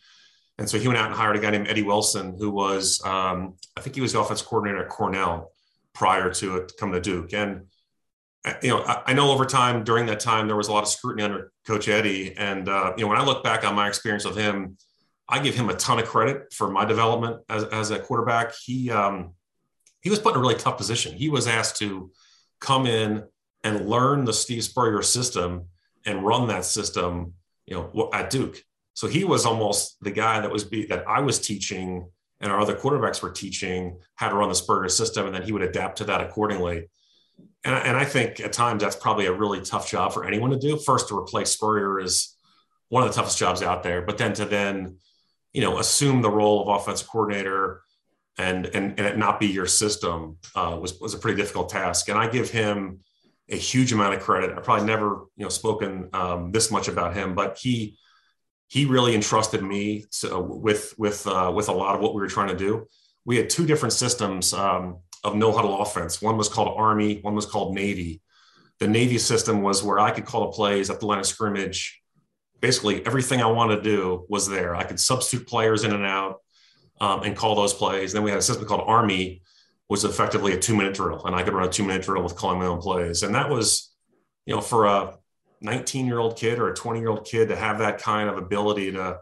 and so he went out and hired a guy named Eddie Wilson, who was um, I think he was the offensive coordinator at Cornell prior to it coming to Duke. And uh, you know, I, I, know over time during that time there was a lot of scrutiny under Coach Eddie, and uh, you know when I look back on my experience with him I give him a ton of credit for my development as, as a quarterback. He um, he was put in a really tough position. He was asked to come in and learn the Steve Spurrier system and run that system, you know, at Duke. So he was almost the guy that was be, that I was teaching and our other quarterbacks were teaching how to run the Spurrier system, and then he would adapt to that accordingly. And, and I think at times that's probably a really tough job for anyone to do. First, to replace Spurrier is one of the toughest jobs out there, but then to then you know, assume the role of offensive coordinator and and, and it not be your system uh, was was a pretty difficult task. And I give him a huge amount of credit. I probably never you know spoken um, this much about him, but he he really entrusted me to, with with uh, with a lot of what we were trying to do. We had two different systems um, of no huddle offense. One was called Army. One was called Navy. The Navy system was where I could call the plays at the line of scrimmage basically everything I wanted to do was there. I could substitute players in and out um, and call those plays. Then we had a system called Army, which was effectively a two minute drill, and I could run a two minute drill with calling my own plays. And that was, you know, for a 19 year old kid or a 20 year old kid to have that kind of ability to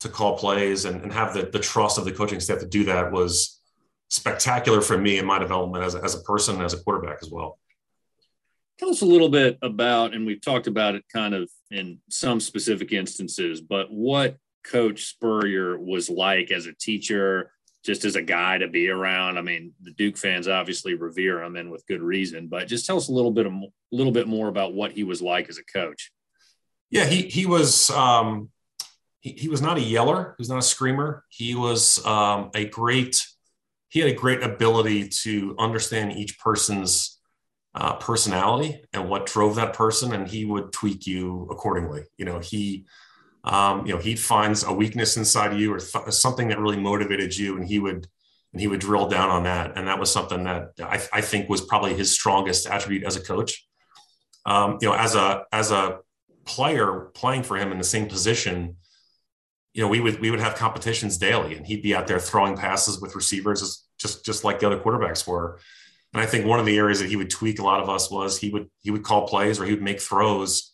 to call plays and, and have the, the trust of the coaching staff to do that was spectacular for me in my development as a, as a person as a quarterback as well. Tell us a little bit about, and we've talked about it kind of in some specific instances, but what Coach Spurrier was like as a teacher, just as a guy to be around. I mean, the Duke fans obviously revere him and with good reason, but just tell us a little bit a little bit more about what he was like as a coach. Yeah, he he was um, he, he was not a yeller. He was not a screamer. He was um, a great. He had a great ability to understand each person's uh, personality and what drove that person, and he would tweak you accordingly. You know, he, um, you know, he finds a weakness inside of you or th- something that really motivated you, and he would, and he would drill down on that. And that was something that I, I think was probably his strongest attribute as a coach. Um, you know, as a as a player playing for him in the same position, you know, we would we would have competitions daily, and he'd be out there throwing passes with receivers, just just like the other quarterbacks were. And I think one of the areas that he would tweak a lot of us was he would he would call plays or he would make throws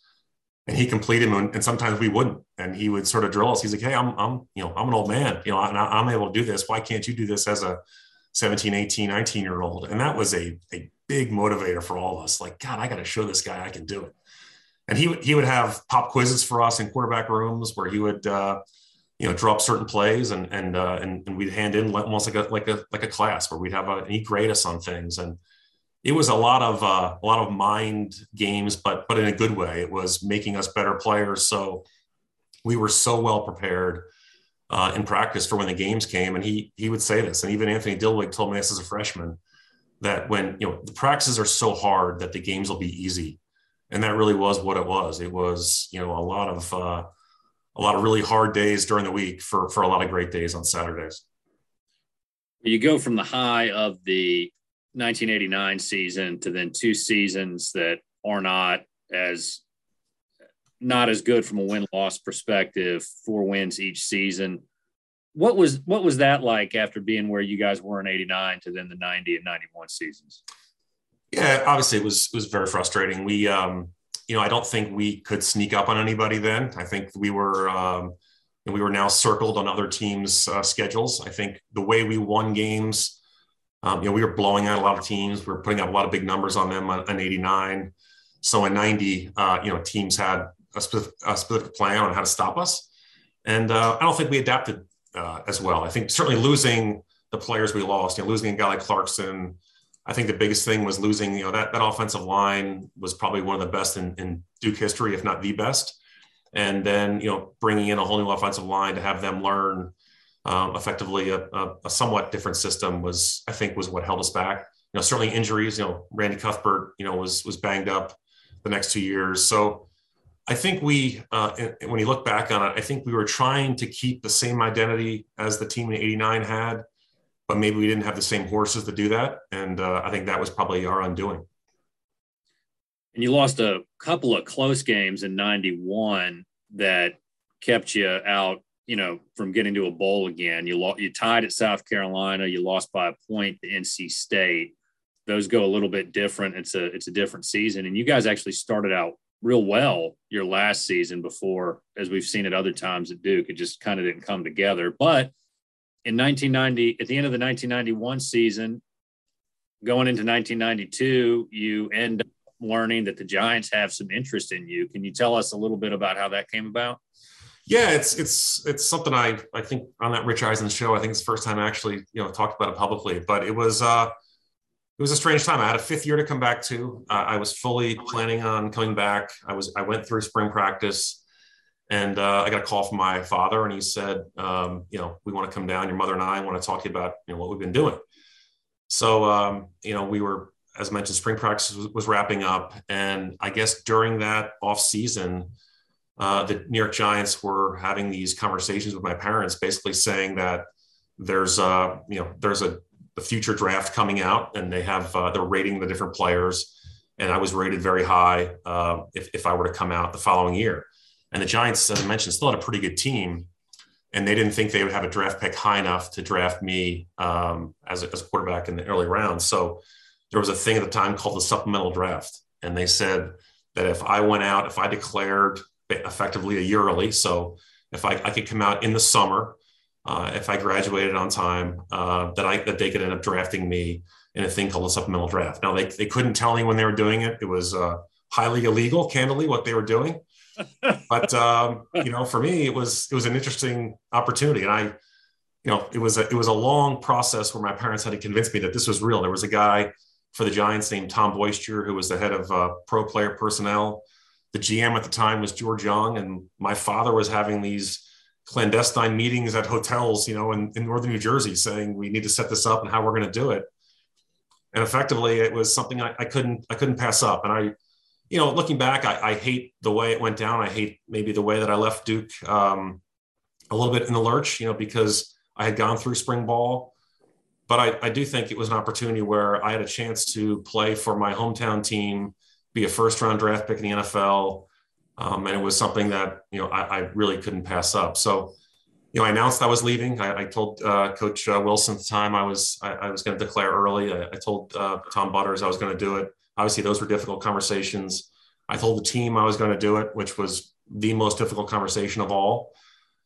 and he completed them, and sometimes we wouldn't. And he would sort of drill us. He's like, "Hey, I'm, I'm, you know, I'm an old man. You know, I, I'm able to do this. Why can't you do this as a 17, 18, 19 year old?" And that was a a big motivator for all of us. Like, God, I got to show this guy I can do it. And he he would have pop quizzes for us in quarterback rooms where he would. Uh, you know, drop certain plays and and uh, and, and we'd hand in almost like a like a like a class where we'd have a, and he'd grade us on things and it was a lot of uh, a lot of mind games, but but in a good way. It was making us better players. So we were so well prepared uh, in practice for when the games came. And he he would say this, and even Anthony Dilweg told me this as a freshman that when you know the practices are so hard that the games will be easy, and that really was what it was. It was you know a lot of uh, a lot of really hard days during the week for for a lot of great days on Saturdays. You go from the high of the 1989 season to then two seasons that are not as not as good from a win loss perspective, four wins each season. What was what was that like after being where you guys were in 89 to then the 90 and 91 seasons? Yeah, obviously it was it was very frustrating. We um you know, I don't think we could sneak up on anybody then. I think we were um we were now circled on other teams' uh, schedules. I think the way we won games um, you know, we were blowing out a lot of teams. We were putting up a lot of big numbers on them on, on 89. So in 90, uh, you know, teams had a specific, a specific, plan on how to stop us. And uh, I don't think we adapted uh, as well. I think certainly losing the players we lost, you know, losing a guy like Clarkson, I think the biggest thing was losing, you know, that, that offensive line was probably one of the best in, in Duke history, if not the best. And then, you know, bringing in a whole new offensive line to have them learn um, effectively a, a, a, somewhat different system was, I think, was what held us back. You know, certainly injuries. You know, Randy Cuthbert, you know, was was banged up the next two years. So I think we, uh, when you look back on it, I think we were trying to keep the same identity as the team in '89 had, but maybe we didn't have the same horses to do that, and uh, I think that was probably our undoing. And you lost a couple of close games in '91 that kept you out you know, from getting to a bowl again. You lost, you tied at South Carolina. You lost by a point to NC State. Those go a little bit different. It's a it's a different season, and you guys actually started out real well your last season before, as we've seen at other times at Duke. It just kind of didn't come together. But in 1990, at the end of the 1991 season, going into 1992, you end up learning that the Giants have some interest in you. Can you tell us a little bit about how that came about? Yeah, it's it's it's something I I think on that Rich Eisen show. I think it's the first time I actually you know talked about it publicly. But it was uh, it was a strange time. I had a fifth year to come back to. Uh, I was fully planning on coming back. I was I went through spring practice, and uh, I got a call from my father, and he said, um, you know, we want to come down. Your mother and I want to talk to you about you know what we've been doing. So um, you know, we were as mentioned, spring practice was, was wrapping up, and I guess during that off season uh, the New York Giants were having these conversations with my parents, basically saying that there's a you know there's a, a future draft coming out, and they have uh, they're rating the different players, and I was rated very high uh, if if I were to come out the following year, and the Giants, as I mentioned, still had a pretty good team, and they didn't think they would have a draft pick high enough to draft me um, as, a, as a quarterback in the early rounds. So there was a thing at the time called the supplemental draft, and they said that if I went out, if I declared effectively a year early. So if I, I could come out in the summer, uh, if I graduated on time, uh, that I that they could end up drafting me in a thing called a supplemental draft. Now they they couldn't tell me when they were doing it. It was uh, highly illegal, candidly, what they were doing. But um, you know, for me, it was it was an interesting opportunity, and I, you know, it was a it was a long process where my parents had to convince me that this was real. There was a guy for the Giants named Tom Boisture, who was the head of uh, pro player personnel the GM at the time was George Young, and my father was having these clandestine meetings at hotels, you know, in, in northern New Jersey, saying we need to set this up and how we're going to do it. And effectively, it was something I, I, couldn't I couldn't pass up. And I, you know, looking back, I, I, hate the way it went down. I hate maybe the way that I left Duke um, a little bit in the lurch, you know, because I had gone through spring ball. But I, I do think it was an opportunity where I had a chance to play for my hometown team be a first round draft pick in the NFL. Um, and it was something that, you know, I, I, really couldn't pass up. So, you know, I announced I was leaving. I, told uh, Coach uh, Wilson at the time I was I, I was going to declare early. I, told uh, Tom Butters I was going to do it. Obviously, those were difficult conversations. I told the team I was going to do it, which was the most difficult conversation of all.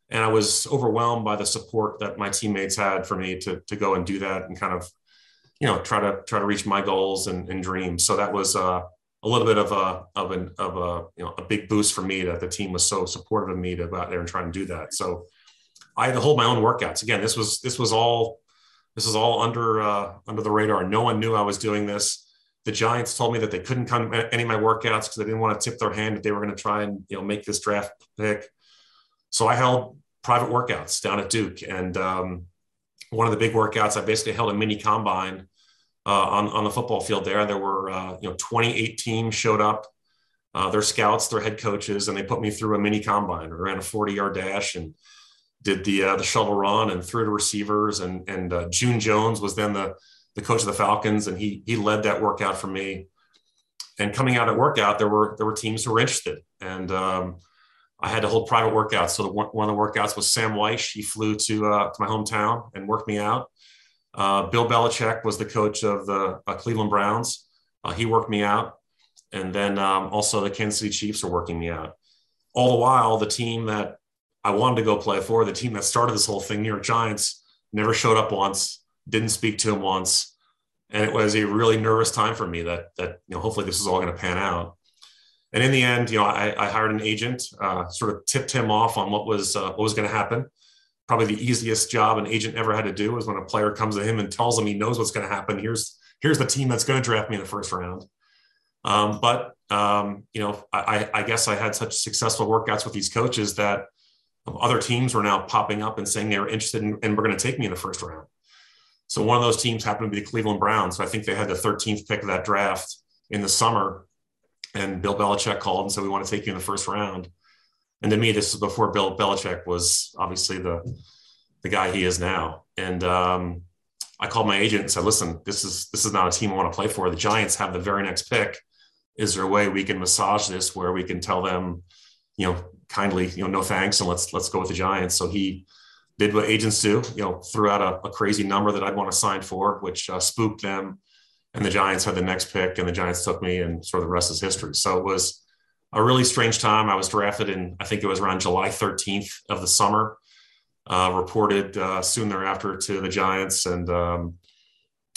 And I was overwhelmed by the support that my teammates had for me to, to go and do that and kind of, you know, try to try to reach my goals and, and dreams. So that was uh, a little bit of a of an of a you know a big boost for me that the team was so supportive of me to go out there and try and do that. So I had to hold my own workouts. Again, this was this was all this was all under uh, under the radar. No one knew I was doing this. The Giants told me that they couldn't come any of my workouts because they didn't want to tip their hand that they were going to try and you know make this draft pick. So I held private workouts down at Duke, and um, one of the big workouts I basically held a mini combine uh, on on the football field. There, there were uh, you know 28 teams showed up. Uh, their scouts, their head coaches, and they put me through a mini combine. I ran a 40 yard dash and did the uh, the shuttle run and threw to receivers. And and uh, June Jones was then the the coach of the Falcons, and he he led that workout for me. And coming out at workout, there were there were teams who were interested, and um, I had to hold private workouts. So the, one of the workouts was Sam Wyche. He flew to uh, to my hometown and worked me out. Uh, Bill Belichick was the coach of the uh, Cleveland Browns. Uh, he worked me out, and then um, also the Kansas City Chiefs are working me out. All the while, the team that I wanted to go play for, the team that started this whole thing, New York Giants, never showed up once, didn't speak to him once, and it was a really nervous time for me. That that you know, hopefully this is all going to pan out. And in the end, you know, I, I hired an agent, uh, sort of tipped him off on what was uh, what was going to happen. Probably the easiest job an agent ever had to do is when a player comes to him and tells him he knows what's going to happen. Here's here's the team that's going to draft me in the first round. Um, but um, you know, I, I guess I had such successful workouts with these coaches that other teams were now popping up and saying they were interested in, and were going to take me in the first round. So one of those teams happened to be the Cleveland Browns. So I think they had the 13th pick of that draft in the summer. And Bill Belichick called and said, We want to take you in the first round. And to me, this is before Bill Belichick was obviously the the guy he is now. And um, I called my agent and said, "Listen, this is this is not a team I want to play for. The Giants have the very next pick. Is there a way we can massage this where we can tell them, you know, kindly, you know, no thanks, and let's let's go with the Giants. So he did what agents do, you know, threw out a, a crazy number that I'd want to sign for, which uh, spooked them. And the Giants had the next pick, and the Giants took me, and sort of the rest is history. So it was a really strange time. I was drafted in, I think it was around July 13th of the summer. Uh, reported uh, soon thereafter to the Giants, and um,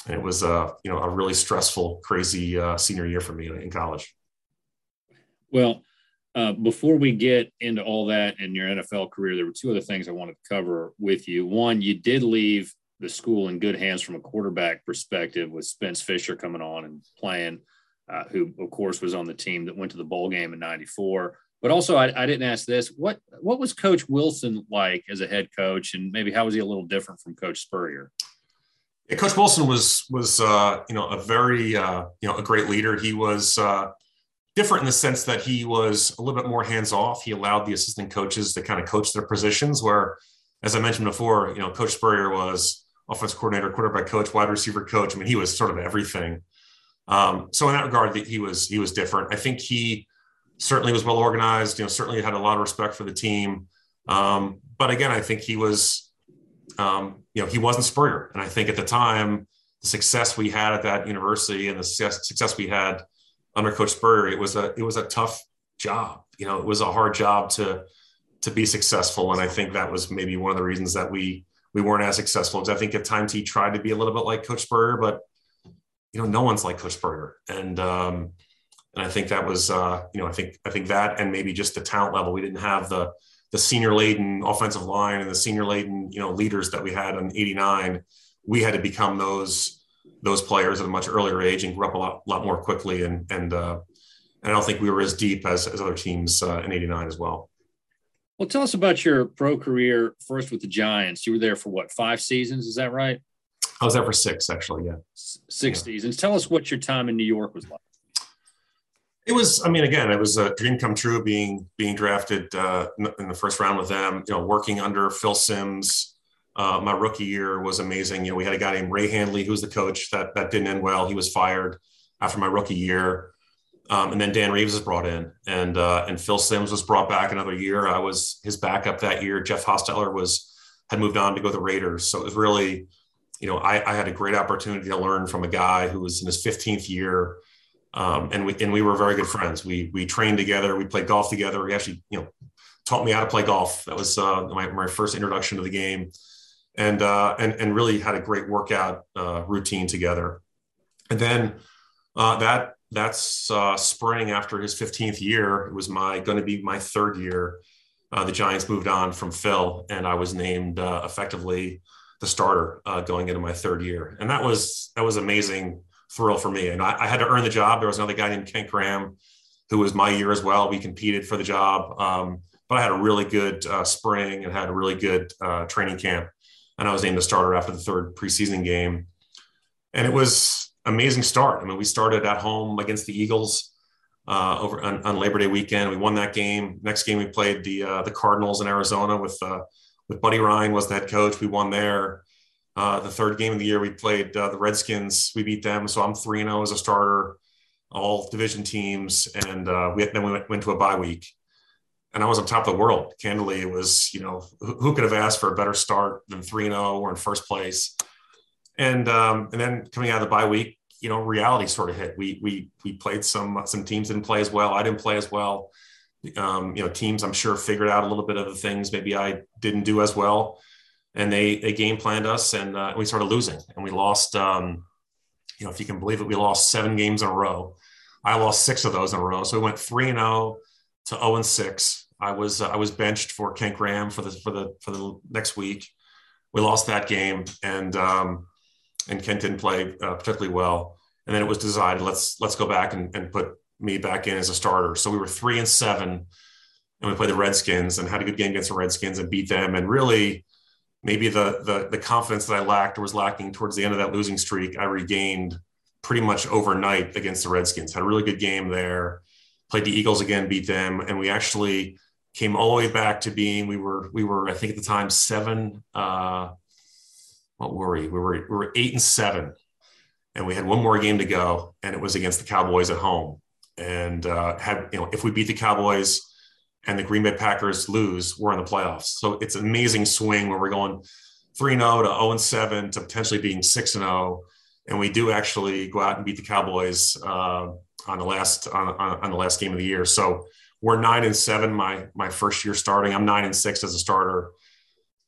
it was uh, you know a really stressful, crazy uh, senior year for me in college. Well, uh, before we get into all that and your NFL career, there were two other things I wanted to cover with you. One, you did leave the school in good hands from a quarterback perspective with Spence Fisher coming on and playing, uh, who of course was on the team that went to the bowl game in '94. But also, I, I, didn't ask this: what what was Coach Wilson like as a head coach, and maybe how was he a little different from Coach Spurrier? Yeah, coach Wilson was was uh, you know a very uh, you know a great leader. He was uh, different in the sense that he was a little bit more hands off. He allowed the assistant coaches to kind of coach their positions. Where, as I mentioned before, you know, Coach Spurrier was offense coordinator, quarterback coach, wide receiver coach. I mean, he was sort of everything. Um, so in that regard, he was he was different. I think he certainly was well organized. You know, certainly had a lot of respect for the team. Um, but again, I think he was, um, you know, he wasn't Spurrier, and I think at the time the success we had at that university and the success, success we had under Coach Spurrier, it was a it was a tough job. You know, it was a hard job to to be successful, and I think that was maybe one of the reasons that we we weren't as successful. Because I think at times he tried to be a little bit like Coach Spurrier, but you know, no one's like Coach Spurrier, and um, and I think that was uh, you know I think I think that and maybe just the talent level. We didn't have the the senior laden offensive line and the senior laden you know leaders that we had in '89. We had to become those those players at a much earlier age and grew up a lot, lot more quickly. And, and, uh, and I don't think we were as deep as, as other teams uh, in 89 as well. Well, tell us about your pro career first with the Giants. You were there for what, five seasons? Is that right? I was there for six, actually. Yeah. Six yeah. seasons. Tell us what your time in New York was like. It was, I mean, again, it was a dream come true being being drafted uh, in the first round with them. You know, working under Phil Simms, uh, my rookie year was amazing. You know, we had a guy named Ray Handley, who was the coach. That that didn't end well. He was fired after my rookie year. Um, and then Dan Reeves was brought in, and uh, and Phil Simms was brought back another year. I was his backup that year. Jeff Hostetler was had moved on to go to the Raiders, so it was really, you know, I, I had a great opportunity to learn from a guy who was in his 15th year, Um, and we and we were very good friends. We we trained together. We played golf together. We actually, you know, taught me how to play golf. That was uh, my, my first introduction to the game, and uh, and and really had a great workout uh, routine together. And then uh, that that's uh, spring after his 15th year. It was my going to be my third year. Uh, the Giants moved on from Phil, and I was named effectively the starter going into my third year, and that was that was amazing thrill for me. And I, I, had to earn the job. There was another guy named Kent Graham, who was my year as well. We competed for the job, um, but I had a really good uh, spring and had a really good uh, training camp. And I was named the starter after the third preseason game, and it was amazing start. I mean, we started at home against the Eagles uh, over on, on, Labor Day weekend. We won that game. Next game, we played the uh, the Cardinals in Arizona with uh, with Buddy Ryan was the head coach. We won there. Uh, the third game of the year, we played uh, the Redskins. We beat them, so I'm three and zero oh as a starter, all division teams, and uh, we then we went, went, to a bye week, and I was on top of the world. Candidly, it was you know who, who could have asked for a better start than three and zero? Oh? We're in first place, and um, and then coming out of the bye week, you know, reality sort of hit. We we we played some some teams didn't play as well. I didn't play as well. Um, you know, teams I'm sure figured out a little bit of the things maybe I didn't do as well and they they game planned us, and uh, we started losing, and we lost. Um, you know, if you can believe it, we lost seven games in a row. I lost six of those in a row, so we went three and zero oh to zero oh and six. I was uh, I was benched for Kent Graham for the for the for the next week. We lost that game, and um, and Kent didn't play uh, particularly well. And then it was decided let's let's go back and, and put me back in as a starter. So we were three and seven, and we played the Redskins and had a good game against the Redskins and beat them. And really, maybe the, the the confidence that I lacked or was lacking towards the end of that losing streak, I regained pretty much overnight against the Redskins. Had a really good game there. Played the Eagles again, beat them, and we actually came all the way back to being we were we were I think at the time seven. Uh, what were we? We were we were eight and seven, and we had one more game to go, and it was against the Cowboys at home. And uh, had you know if we beat the Cowboys and the Green Bay Packers lose, we're in the playoffs. So it's an amazing swing where we're going 3 and 0 to 0 and 7 to potentially being 6 and 0. And we do actually go out and beat the Cowboys uh, on the last on, on, the last game of the year. So we're nine and seven my my first year starting. I'm nine and six as a starter.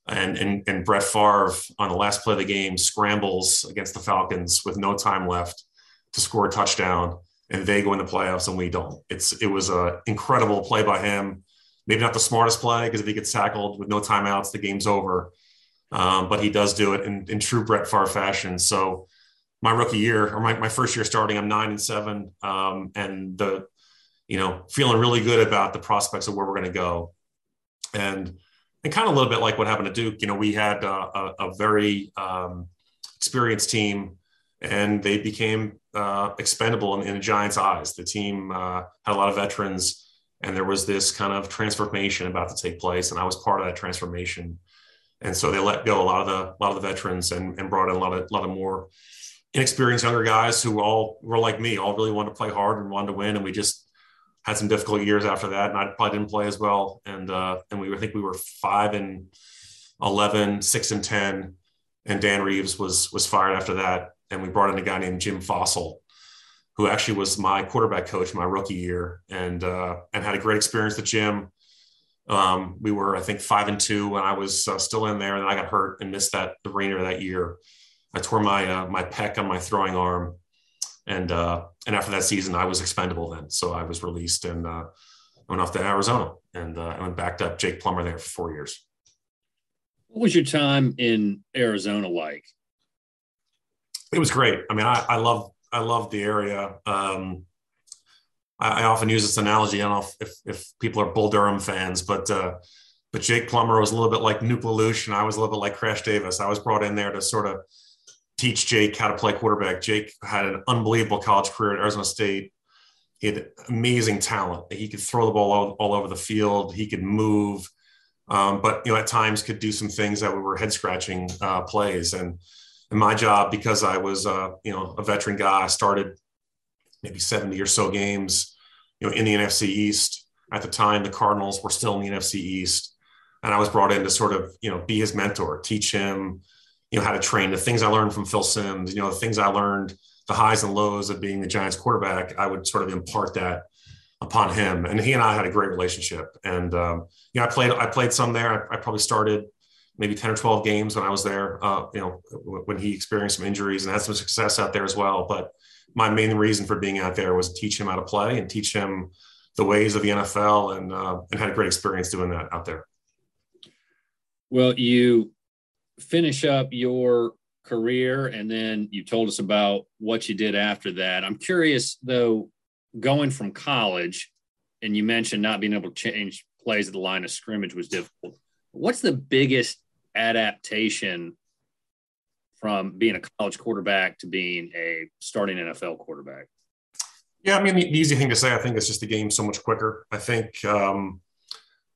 And, and and Brett Favre on the last play of the game scrambles against the Falcons with no time left to score a touchdown and they go in the playoffs and we don't. It's it was an incredible play by him maybe not the smartest play because if he gets tackled with no timeouts, the game's over. Um, but he does do it in, in true Brett Favre fashion. So my rookie year or my, my first year starting, I'm nine and seven, um, and the you know feeling really good about the prospects of where we're going to go, and and kind of a little bit like what happened to Duke. You know, we had a, a, a very um, experienced team, and they became uh, expendable in, in the Giants' eyes. The team uh, had a lot of veterans and there was this kind of transformation about to take place and i was part of that transformation and so they let go a lot of the a lot of the veterans and, and brought in a lot of a lot of more inexperienced younger guys who all were like me all really wanted to play hard and wanted to win. And we just had some difficult years after that. And i probably didn't play as well. And uh and we I think we were five and 11 six and 10 and dan reeves was was fired after that. And we brought in a guy named jim Fassel, who actually was my quarterback coach my rookie year, and uh, and had a great experience with Jim. Um, we were, I think, five and two when I was uh, still in there, and I got hurt and missed that the remainder of that year. I tore my uh, my pec on my throwing arm, and uh, and after that season, I was expendable then, so I was released and uh, went off to Arizona, and uh, I went back up Jake Plummer there for four years. What was your time in Arizona like? It was great. I mean, I, I love I love the area. Um, I, I, often use this analogy. I don't know if, if, if people are Bull Durham fans, but uh, but Jake Plummer was a little bit like Nuke LaLoosh, and I was a little bit like Crash Davis. I was brought in there to sort of teach Jake how to play quarterback. Jake had an unbelievable college career at Arizona State. He had amazing talent. He could throw the ball all, all over the field. He could move, um, but you know at times could do some things that were head scratching uh, plays. And and my job because I was uh, you know a veteran guy. I started maybe 70 or so games, you know, in the NFC East. At the time, the Cardinals were still in the NFC East, and I was brought in to sort of you know be his mentor, teach him, you know, how to train. The things I learned from Phil Simms, you know, the things I learned the highs and lows of being the Giants quarterback, I would sort of impart that upon him. And he and I had a great relationship. And um, you know, I played I played some there. I, I, probably started maybe 10 or 12 games when I was there. Uh, you know, when he experienced some injuries and had some success out there as well. But my main reason for being out there was to teach him how to play and teach him the ways of the NFL, and uh, and had a great experience doing that out there. Well, you finish up your career and then you told us about what you did after that. I'm curious though, going from college, and you mentioned not being able to change plays at the line of scrimmage was difficult. What's the biggest adaptation from being a college quarterback to being a starting NFL quarterback? Yeah, I mean, the easy thing to say, I think, is just the game so much quicker. I think, um,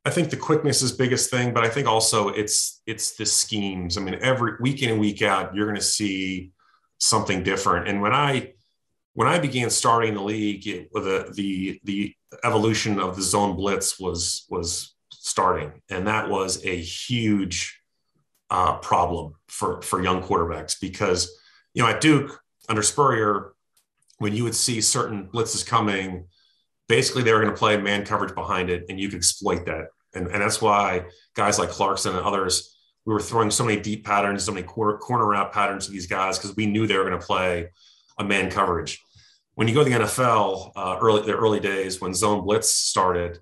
I think the quickness is biggest thing, but I think also it's it's the schemes. I mean, every week in and week out, you're going to see something different. And when I when I began starting the league, it, the the the evolution of the zone blitz was was starting, and that was a huge uh, problem for for young quarterbacks because you know at Duke under Spurrier, when you would see certain blitzes coming, basically they were going to play man coverage behind it, and you could exploit that, and and that's why guys like Clarkson and others. We were throwing so many deep patterns, so many corner, corner route patterns to these guys because we knew they were going to play a man coverage when you go to the NFL, uh, early the early days when zone blitz started,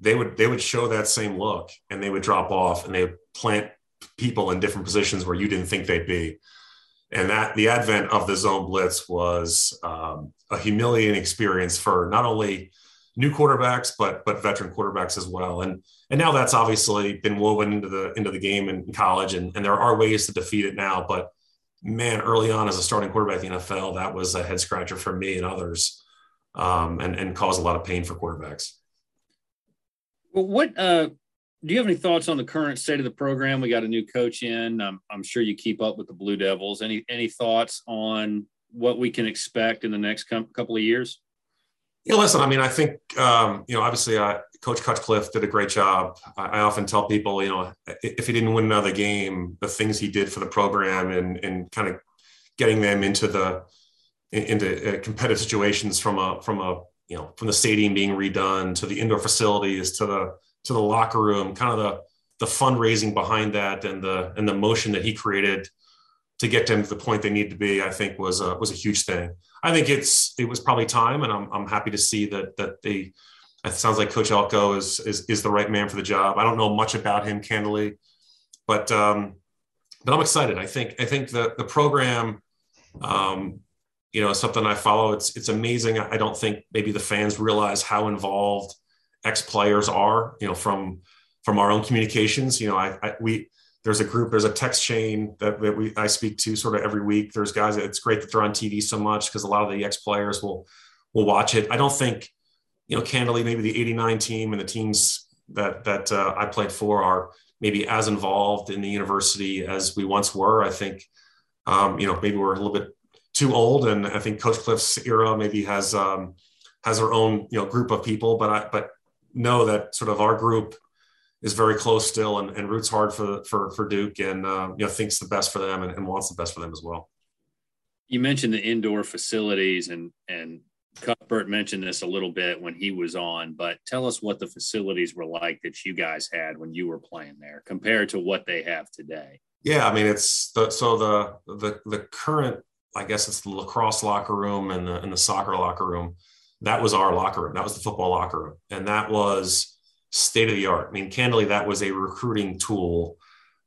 they would they would show that same look and they would drop off and they would plant people in different positions where you didn't think they'd be. And that the advent of the zone blitz was um, a humiliating experience for not only new quarterbacks but but veteran quarterbacks as well. And and now that's obviously been woven into the into the game in college, and, and there are ways to defeat it now. But man, early on as a starting quarterback in the NFL, that was a head scratcher for me and others, um, and and caused a lot of pain for quarterbacks. Well, what uh, do you have any thoughts on the current state of the program? We got a new coach in. I'm, I'm sure you keep up with the Blue Devils. Any any thoughts on what we can expect in the next com- couple of years? Yeah, listen. I mean, I think um, you know, obviously, uh, Coach Cutcliffe did a great job. I, I, often tell people, you know, if he didn't win another game, the things he did for the program and and kind of getting them into the into uh, competitive situations from a from a you know from the stadium being redone to the indoor facilities to the to the locker room, kind of the the fundraising behind that and the and the motion that he created to get them to the point they need to be, I think was a, was a huge thing. I think it's it was probably time, and I'm I'm happy to see that that they. It sounds like Coach Elko is is is the right man for the job. I don't know much about him, candidly, but um, but I'm excited. I think I think the the program, um, you know, something I follow. It's it's amazing. I don't think maybe the fans realize how involved ex players are. You know, from from our own communications. You know, I, I we there's a group, there's a text chain that, that we I speak to sort of every week. There's guys. It's great that they're on TV so much because a lot of the ex players will will watch it. I don't think, you know, candidly, maybe the '89 team and the teams that that uh, I played for are maybe as involved in the university as we once were. I think, um, you know, maybe we're a little bit too old, and I think Coach Cliff's era maybe has um, has her own you know group of people. But I but know that sort of our group is very close still and, and roots hard for for for Duke and uh, you know thinks the best for them and, and, wants the best for them as well. You mentioned the indoor facilities and and Cuthbert mentioned this a little bit when he was on, but tell us what the facilities were like that you guys had when you were playing there compared to what they have today. Yeah, I mean it's the so the the the current I guess it's the lacrosse locker room and the and the soccer locker room. That was our locker room. That was the football locker room, and that was state of the art. I mean, candidly, that was a recruiting tool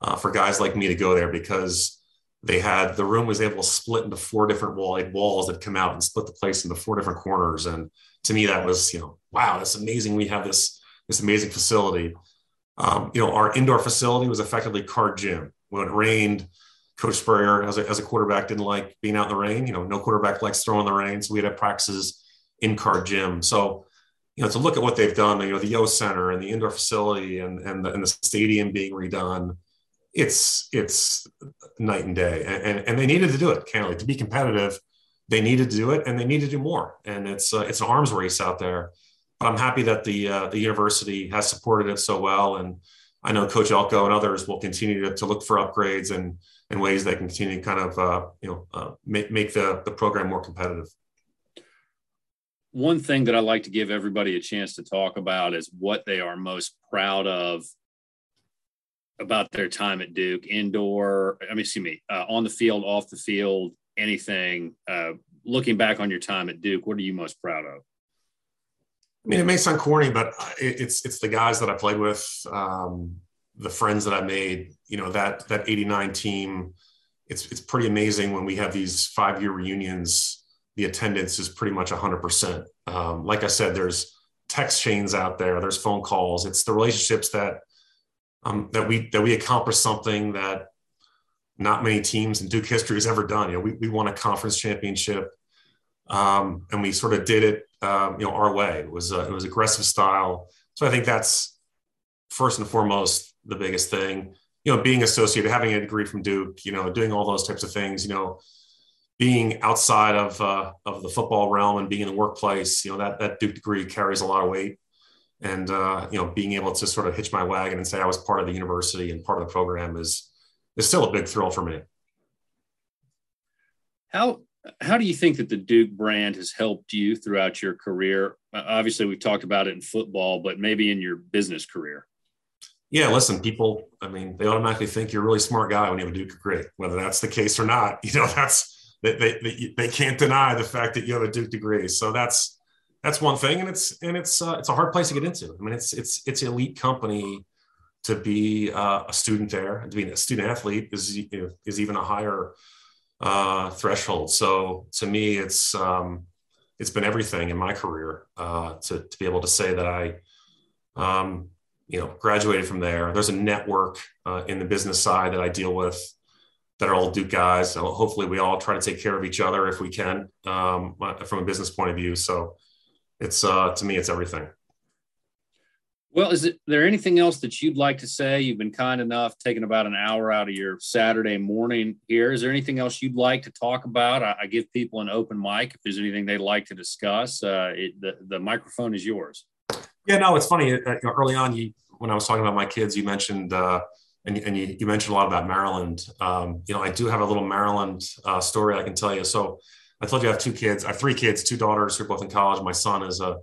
uh, for guys like me to go there because they had the room was able to split into four different wall walls that come out and split the place into four different corners. And to me, that was you know, wow, that's amazing. We have this this amazing facility. Um, you know, our indoor facility was effectively Card Gym. When it rained, Coach Spurrier, as a, as a quarterback, didn't like being out in the rain. You know, no quarterback likes throwing the rain, so we had practices in Card Gym. So you know, to look at what they've done, you know, the Yoh Center and the indoor facility and and the, and the stadium being redone, it's it's night and day, and, and, and they needed to do it. Candidly, to be competitive, they needed to do it, and they need to do more. And it's uh, it's an arms race out there. But I'm happy that the uh, the university has supported it so well, and I know Coach Elko and others will continue to, to look for upgrades and in ways that can continue to kind of uh, you know uh, make make the the program more competitive. One thing that I like to give everybody a chance to talk about is what they are most proud of about their time at Duke, indoor. I mean, excuse me, uh, on the field, off the field, anything. Uh, looking back on your time at Duke, what are you most proud of? I mean, it may sound corny, but it's it's the guys that I played with, um, the friends that I made. You know that that '89 team. It's it's pretty amazing when we have these five year reunions. The attendance is pretty much 100. Um, percent Like I said, there's text chains out there. There's phone calls. It's the relationships that um, that we that we accomplished something that not many teams in Duke history has ever done. You know, we, we won a conference championship, um, and we sort of did it, um, you know, our way. It was a, it was aggressive style. So I think that's first and foremost the biggest thing. You know, being associated, having a degree from Duke, you know, doing all those types of things. You know, being outside of uh, of the football realm and being in the workplace. You know, that that Duke degree carries a lot of weight and uh, you know being able to sort of hitch my wagon and say I was part of the university and part of the program is is still a big thrill for me. How how do you think that the Duke brand has helped you throughout your career? Uh, obviously, we've talked about it in football, but maybe in your business career. Yeah, listen, people. I mean, they automatically think you're a really smart guy when you have a Duke degree. Whether that's the case or not, you know, that's they, they, they can't deny the fact that you have a Duke degree. So that's that's one thing, and it's and it's uh, it's a hard place to get into. I mean, it's it's it's elite company to be uh, a student there, to be a student athlete is is even a higher uh, threshold. So to me, it's um, it's been everything in my career uh, to to be able to say that I. Um, you know, graduated from there. There's a network uh, in the business side that I deal with that are all Duke guys. So hopefully, we all try to take care of each other if we can um, from a business point of view. So it's uh, to me, it's everything. Well, is it, there anything else that you'd like to say? You've been kind enough taking about an hour out of your Saturday morning here. Is there anything else you'd like to talk about? I, I give people an open mic if there's anything they'd like to discuss. Uh, it, the the microphone is yours. Yeah, no, it's funny. Uh, early on, you when I was talking about my kids, you mentioned uh, and, and you, you, mentioned a lot about Maryland. Um, you know, I do have a little Maryland uh, story I can tell you. So I told you I have two kids. I have three kids, two daughters who are both in college. My son is a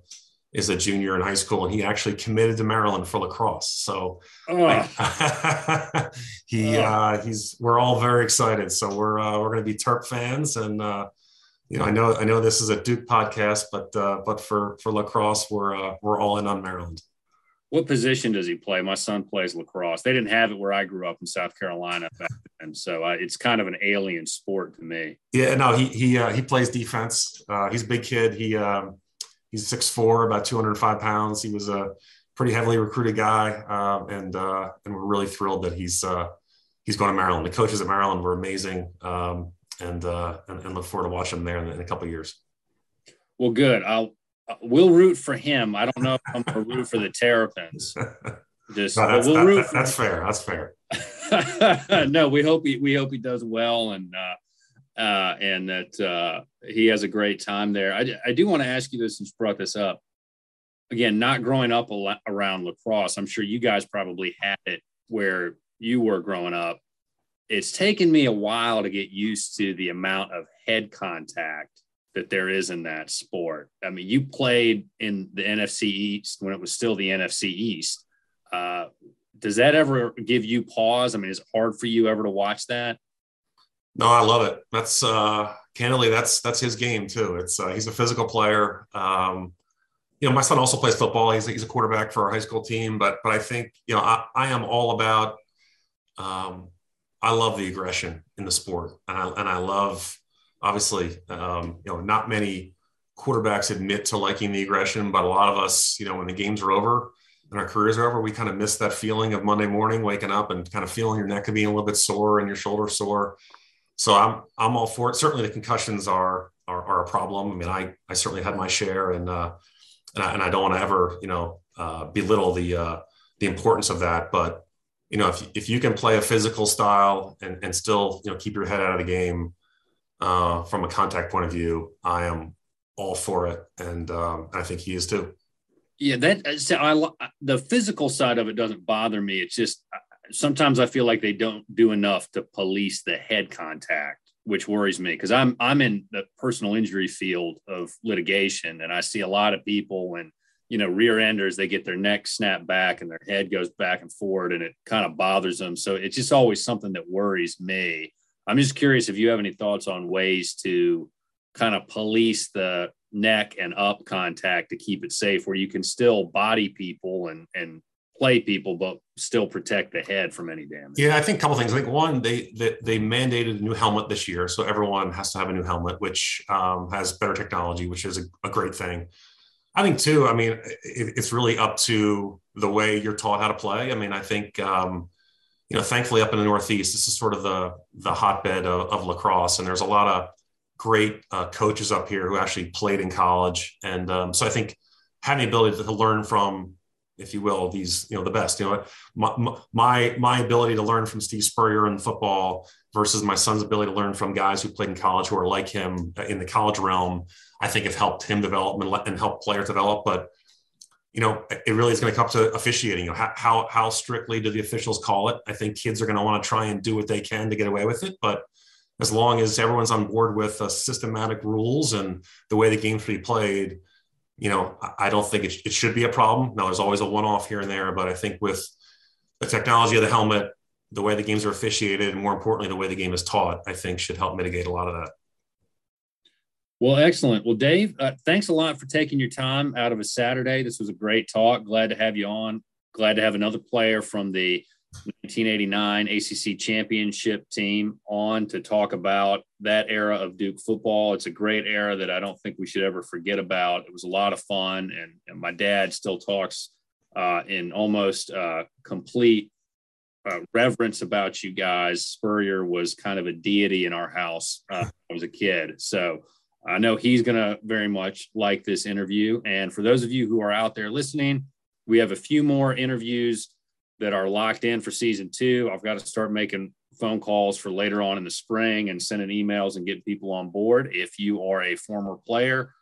is a junior in high school, and he actually committed to Maryland for lacrosse. So oh. he oh. Uh, he's we're all very excited. So we're uh, we're going to be Terp fans, and uh, you know I know I know this is a Duke podcast, but uh, but for for lacrosse, we're uh, we're all in on Maryland. What position does he play? My son plays lacrosse. They didn't have it where I grew up in South Carolina, and so uh, it's kind of an alien sport to me. Yeah, no, he he uh, he plays defense. Uh, he's a big kid. He um, he's six four, about two hundred five pounds. He was a pretty heavily recruited guy, um, and uh, and we're really thrilled that he's uh, he's going to Maryland. The coaches at Maryland were amazing, um, and, uh, and, and look forward to watching him there in, in a couple years. Well, good. I'll we'll root for him. I don't know if I'm going to root for the Terrapins. Just no, that's, we'll that, that, that's fair. That's fair. no, we hope he we hope he does well and uh, uh, and that uh, he has a great time there. I, I do want to ask you this since you brought this up. Again, not growing up around lacrosse, I'm sure you guys probably had it where you were growing up. It's taken me a while to get used to the amount of head contact that there is in that sport. I mean, you played in the NFC East when it was still the NFC East. Uh, does that ever give you pause? I mean, is it hard for you ever to watch that? No, I love it. That's uh, candidly, that's that's his game too. It's uh, he's a physical player. Um, you know, my son also plays football. He's, he's a quarterback for our high school team. But but I think you know I, I am all about. Um, I love the aggression in the sport, and I and I love obviously, um, you know, not many quarterbacks admit to liking the aggression, but a lot of us, you know, when the games are over and our careers are over, we kind of miss that feeling of Monday morning waking up and kind of feeling your neck being a little bit sore and your shoulder sore. So I'm I'm all for it. Certainly, the concussions are are, are a problem. I mean, I I certainly had my share, and uh, and I, and I don't want to ever you know uh, belittle the uh, the importance of that. But you know, if if you can play a physical style and and still you know keep your head out of the game, uh, from a contact point of view, I am all for it, and um, I think he is too. Yeah, that so I the physical side of it doesn't bother me. It's just sometimes I feel like they don't do enough to police the head contact, which worries me because I'm I'm in the personal injury field of litigation, and I see a lot of people when you know rear enders they get their neck snapped back and their head goes back and forward, and it kind of bothers them. So it's just always something that worries me. I'm just curious if you have any thoughts on ways to kind of police the neck and up contact to keep it safe, where you can still body people and and play people, but still protect the head from any damage. Yeah, I think a couple things. I think one, they they, they mandated a new helmet this year, so everyone has to have a new helmet, which um, has better technology, which is a, a, great thing. I think too. I mean, it, it's really up to the way you're taught how to play. I mean, I think. Um, you know, thankfully, up in the Northeast, this is sort of the the hotbed of, of lacrosse, and there's a lot of great uh, coaches up here who actually played in college, and um, so I think having the ability to learn from if you will, these, you know, the best, you know, my, my, my ability to learn from Steve Spurrier in football versus my son's ability to learn from guys who played in college who are like him in the college realm, I think have helped him develop and, and help players develop. But, you know, it really is going to come to officiating. You know, how, how strictly do the officials call it? I think kids are going to want to try and do what they can to get away with it. But as long as everyone's on board with uh, systematic rules and the way the game should be played, you know, I don't think it, it should be a problem. Now, there's always a one off here and there, but I think with the technology of the helmet, the way the games are officiated, and more importantly, the way the game is taught, I think should help mitigate a lot of that. Well, excellent. Well, Dave, uh, thanks a lot for taking your time out of a Saturday. This was a great talk. Glad to have you on. Glad to have another player from the 1989 ACC championship team on to talk about that era of Duke football. It's a great era that I don't think we should ever forget about. It was a lot of fun, and, and my dad still talks uh, in almost uh, complete uh, reverence about you guys. Spurrier was kind of a deity in our house uh, I was a kid. So I know he's going to very much like this interview. And for those of you who are out there listening, we have a few more interviews that are locked in for season two. I've got to start making phone calls for later on in the spring and sending emails and getting people on board. If you are a former player,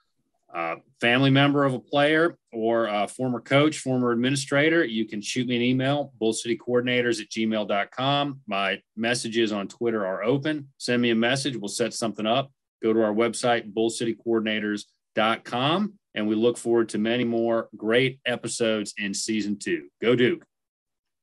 uh, family member of a player, or a former coach, former administrator, you can shoot me an email, bullcitycoordinators at gmail.com. My messages on Twitter are open. Send me a message. We'll set something up. Go to our website, bullcitycoordinators.com. And we look forward to many more great episodes in season two. Go Duke.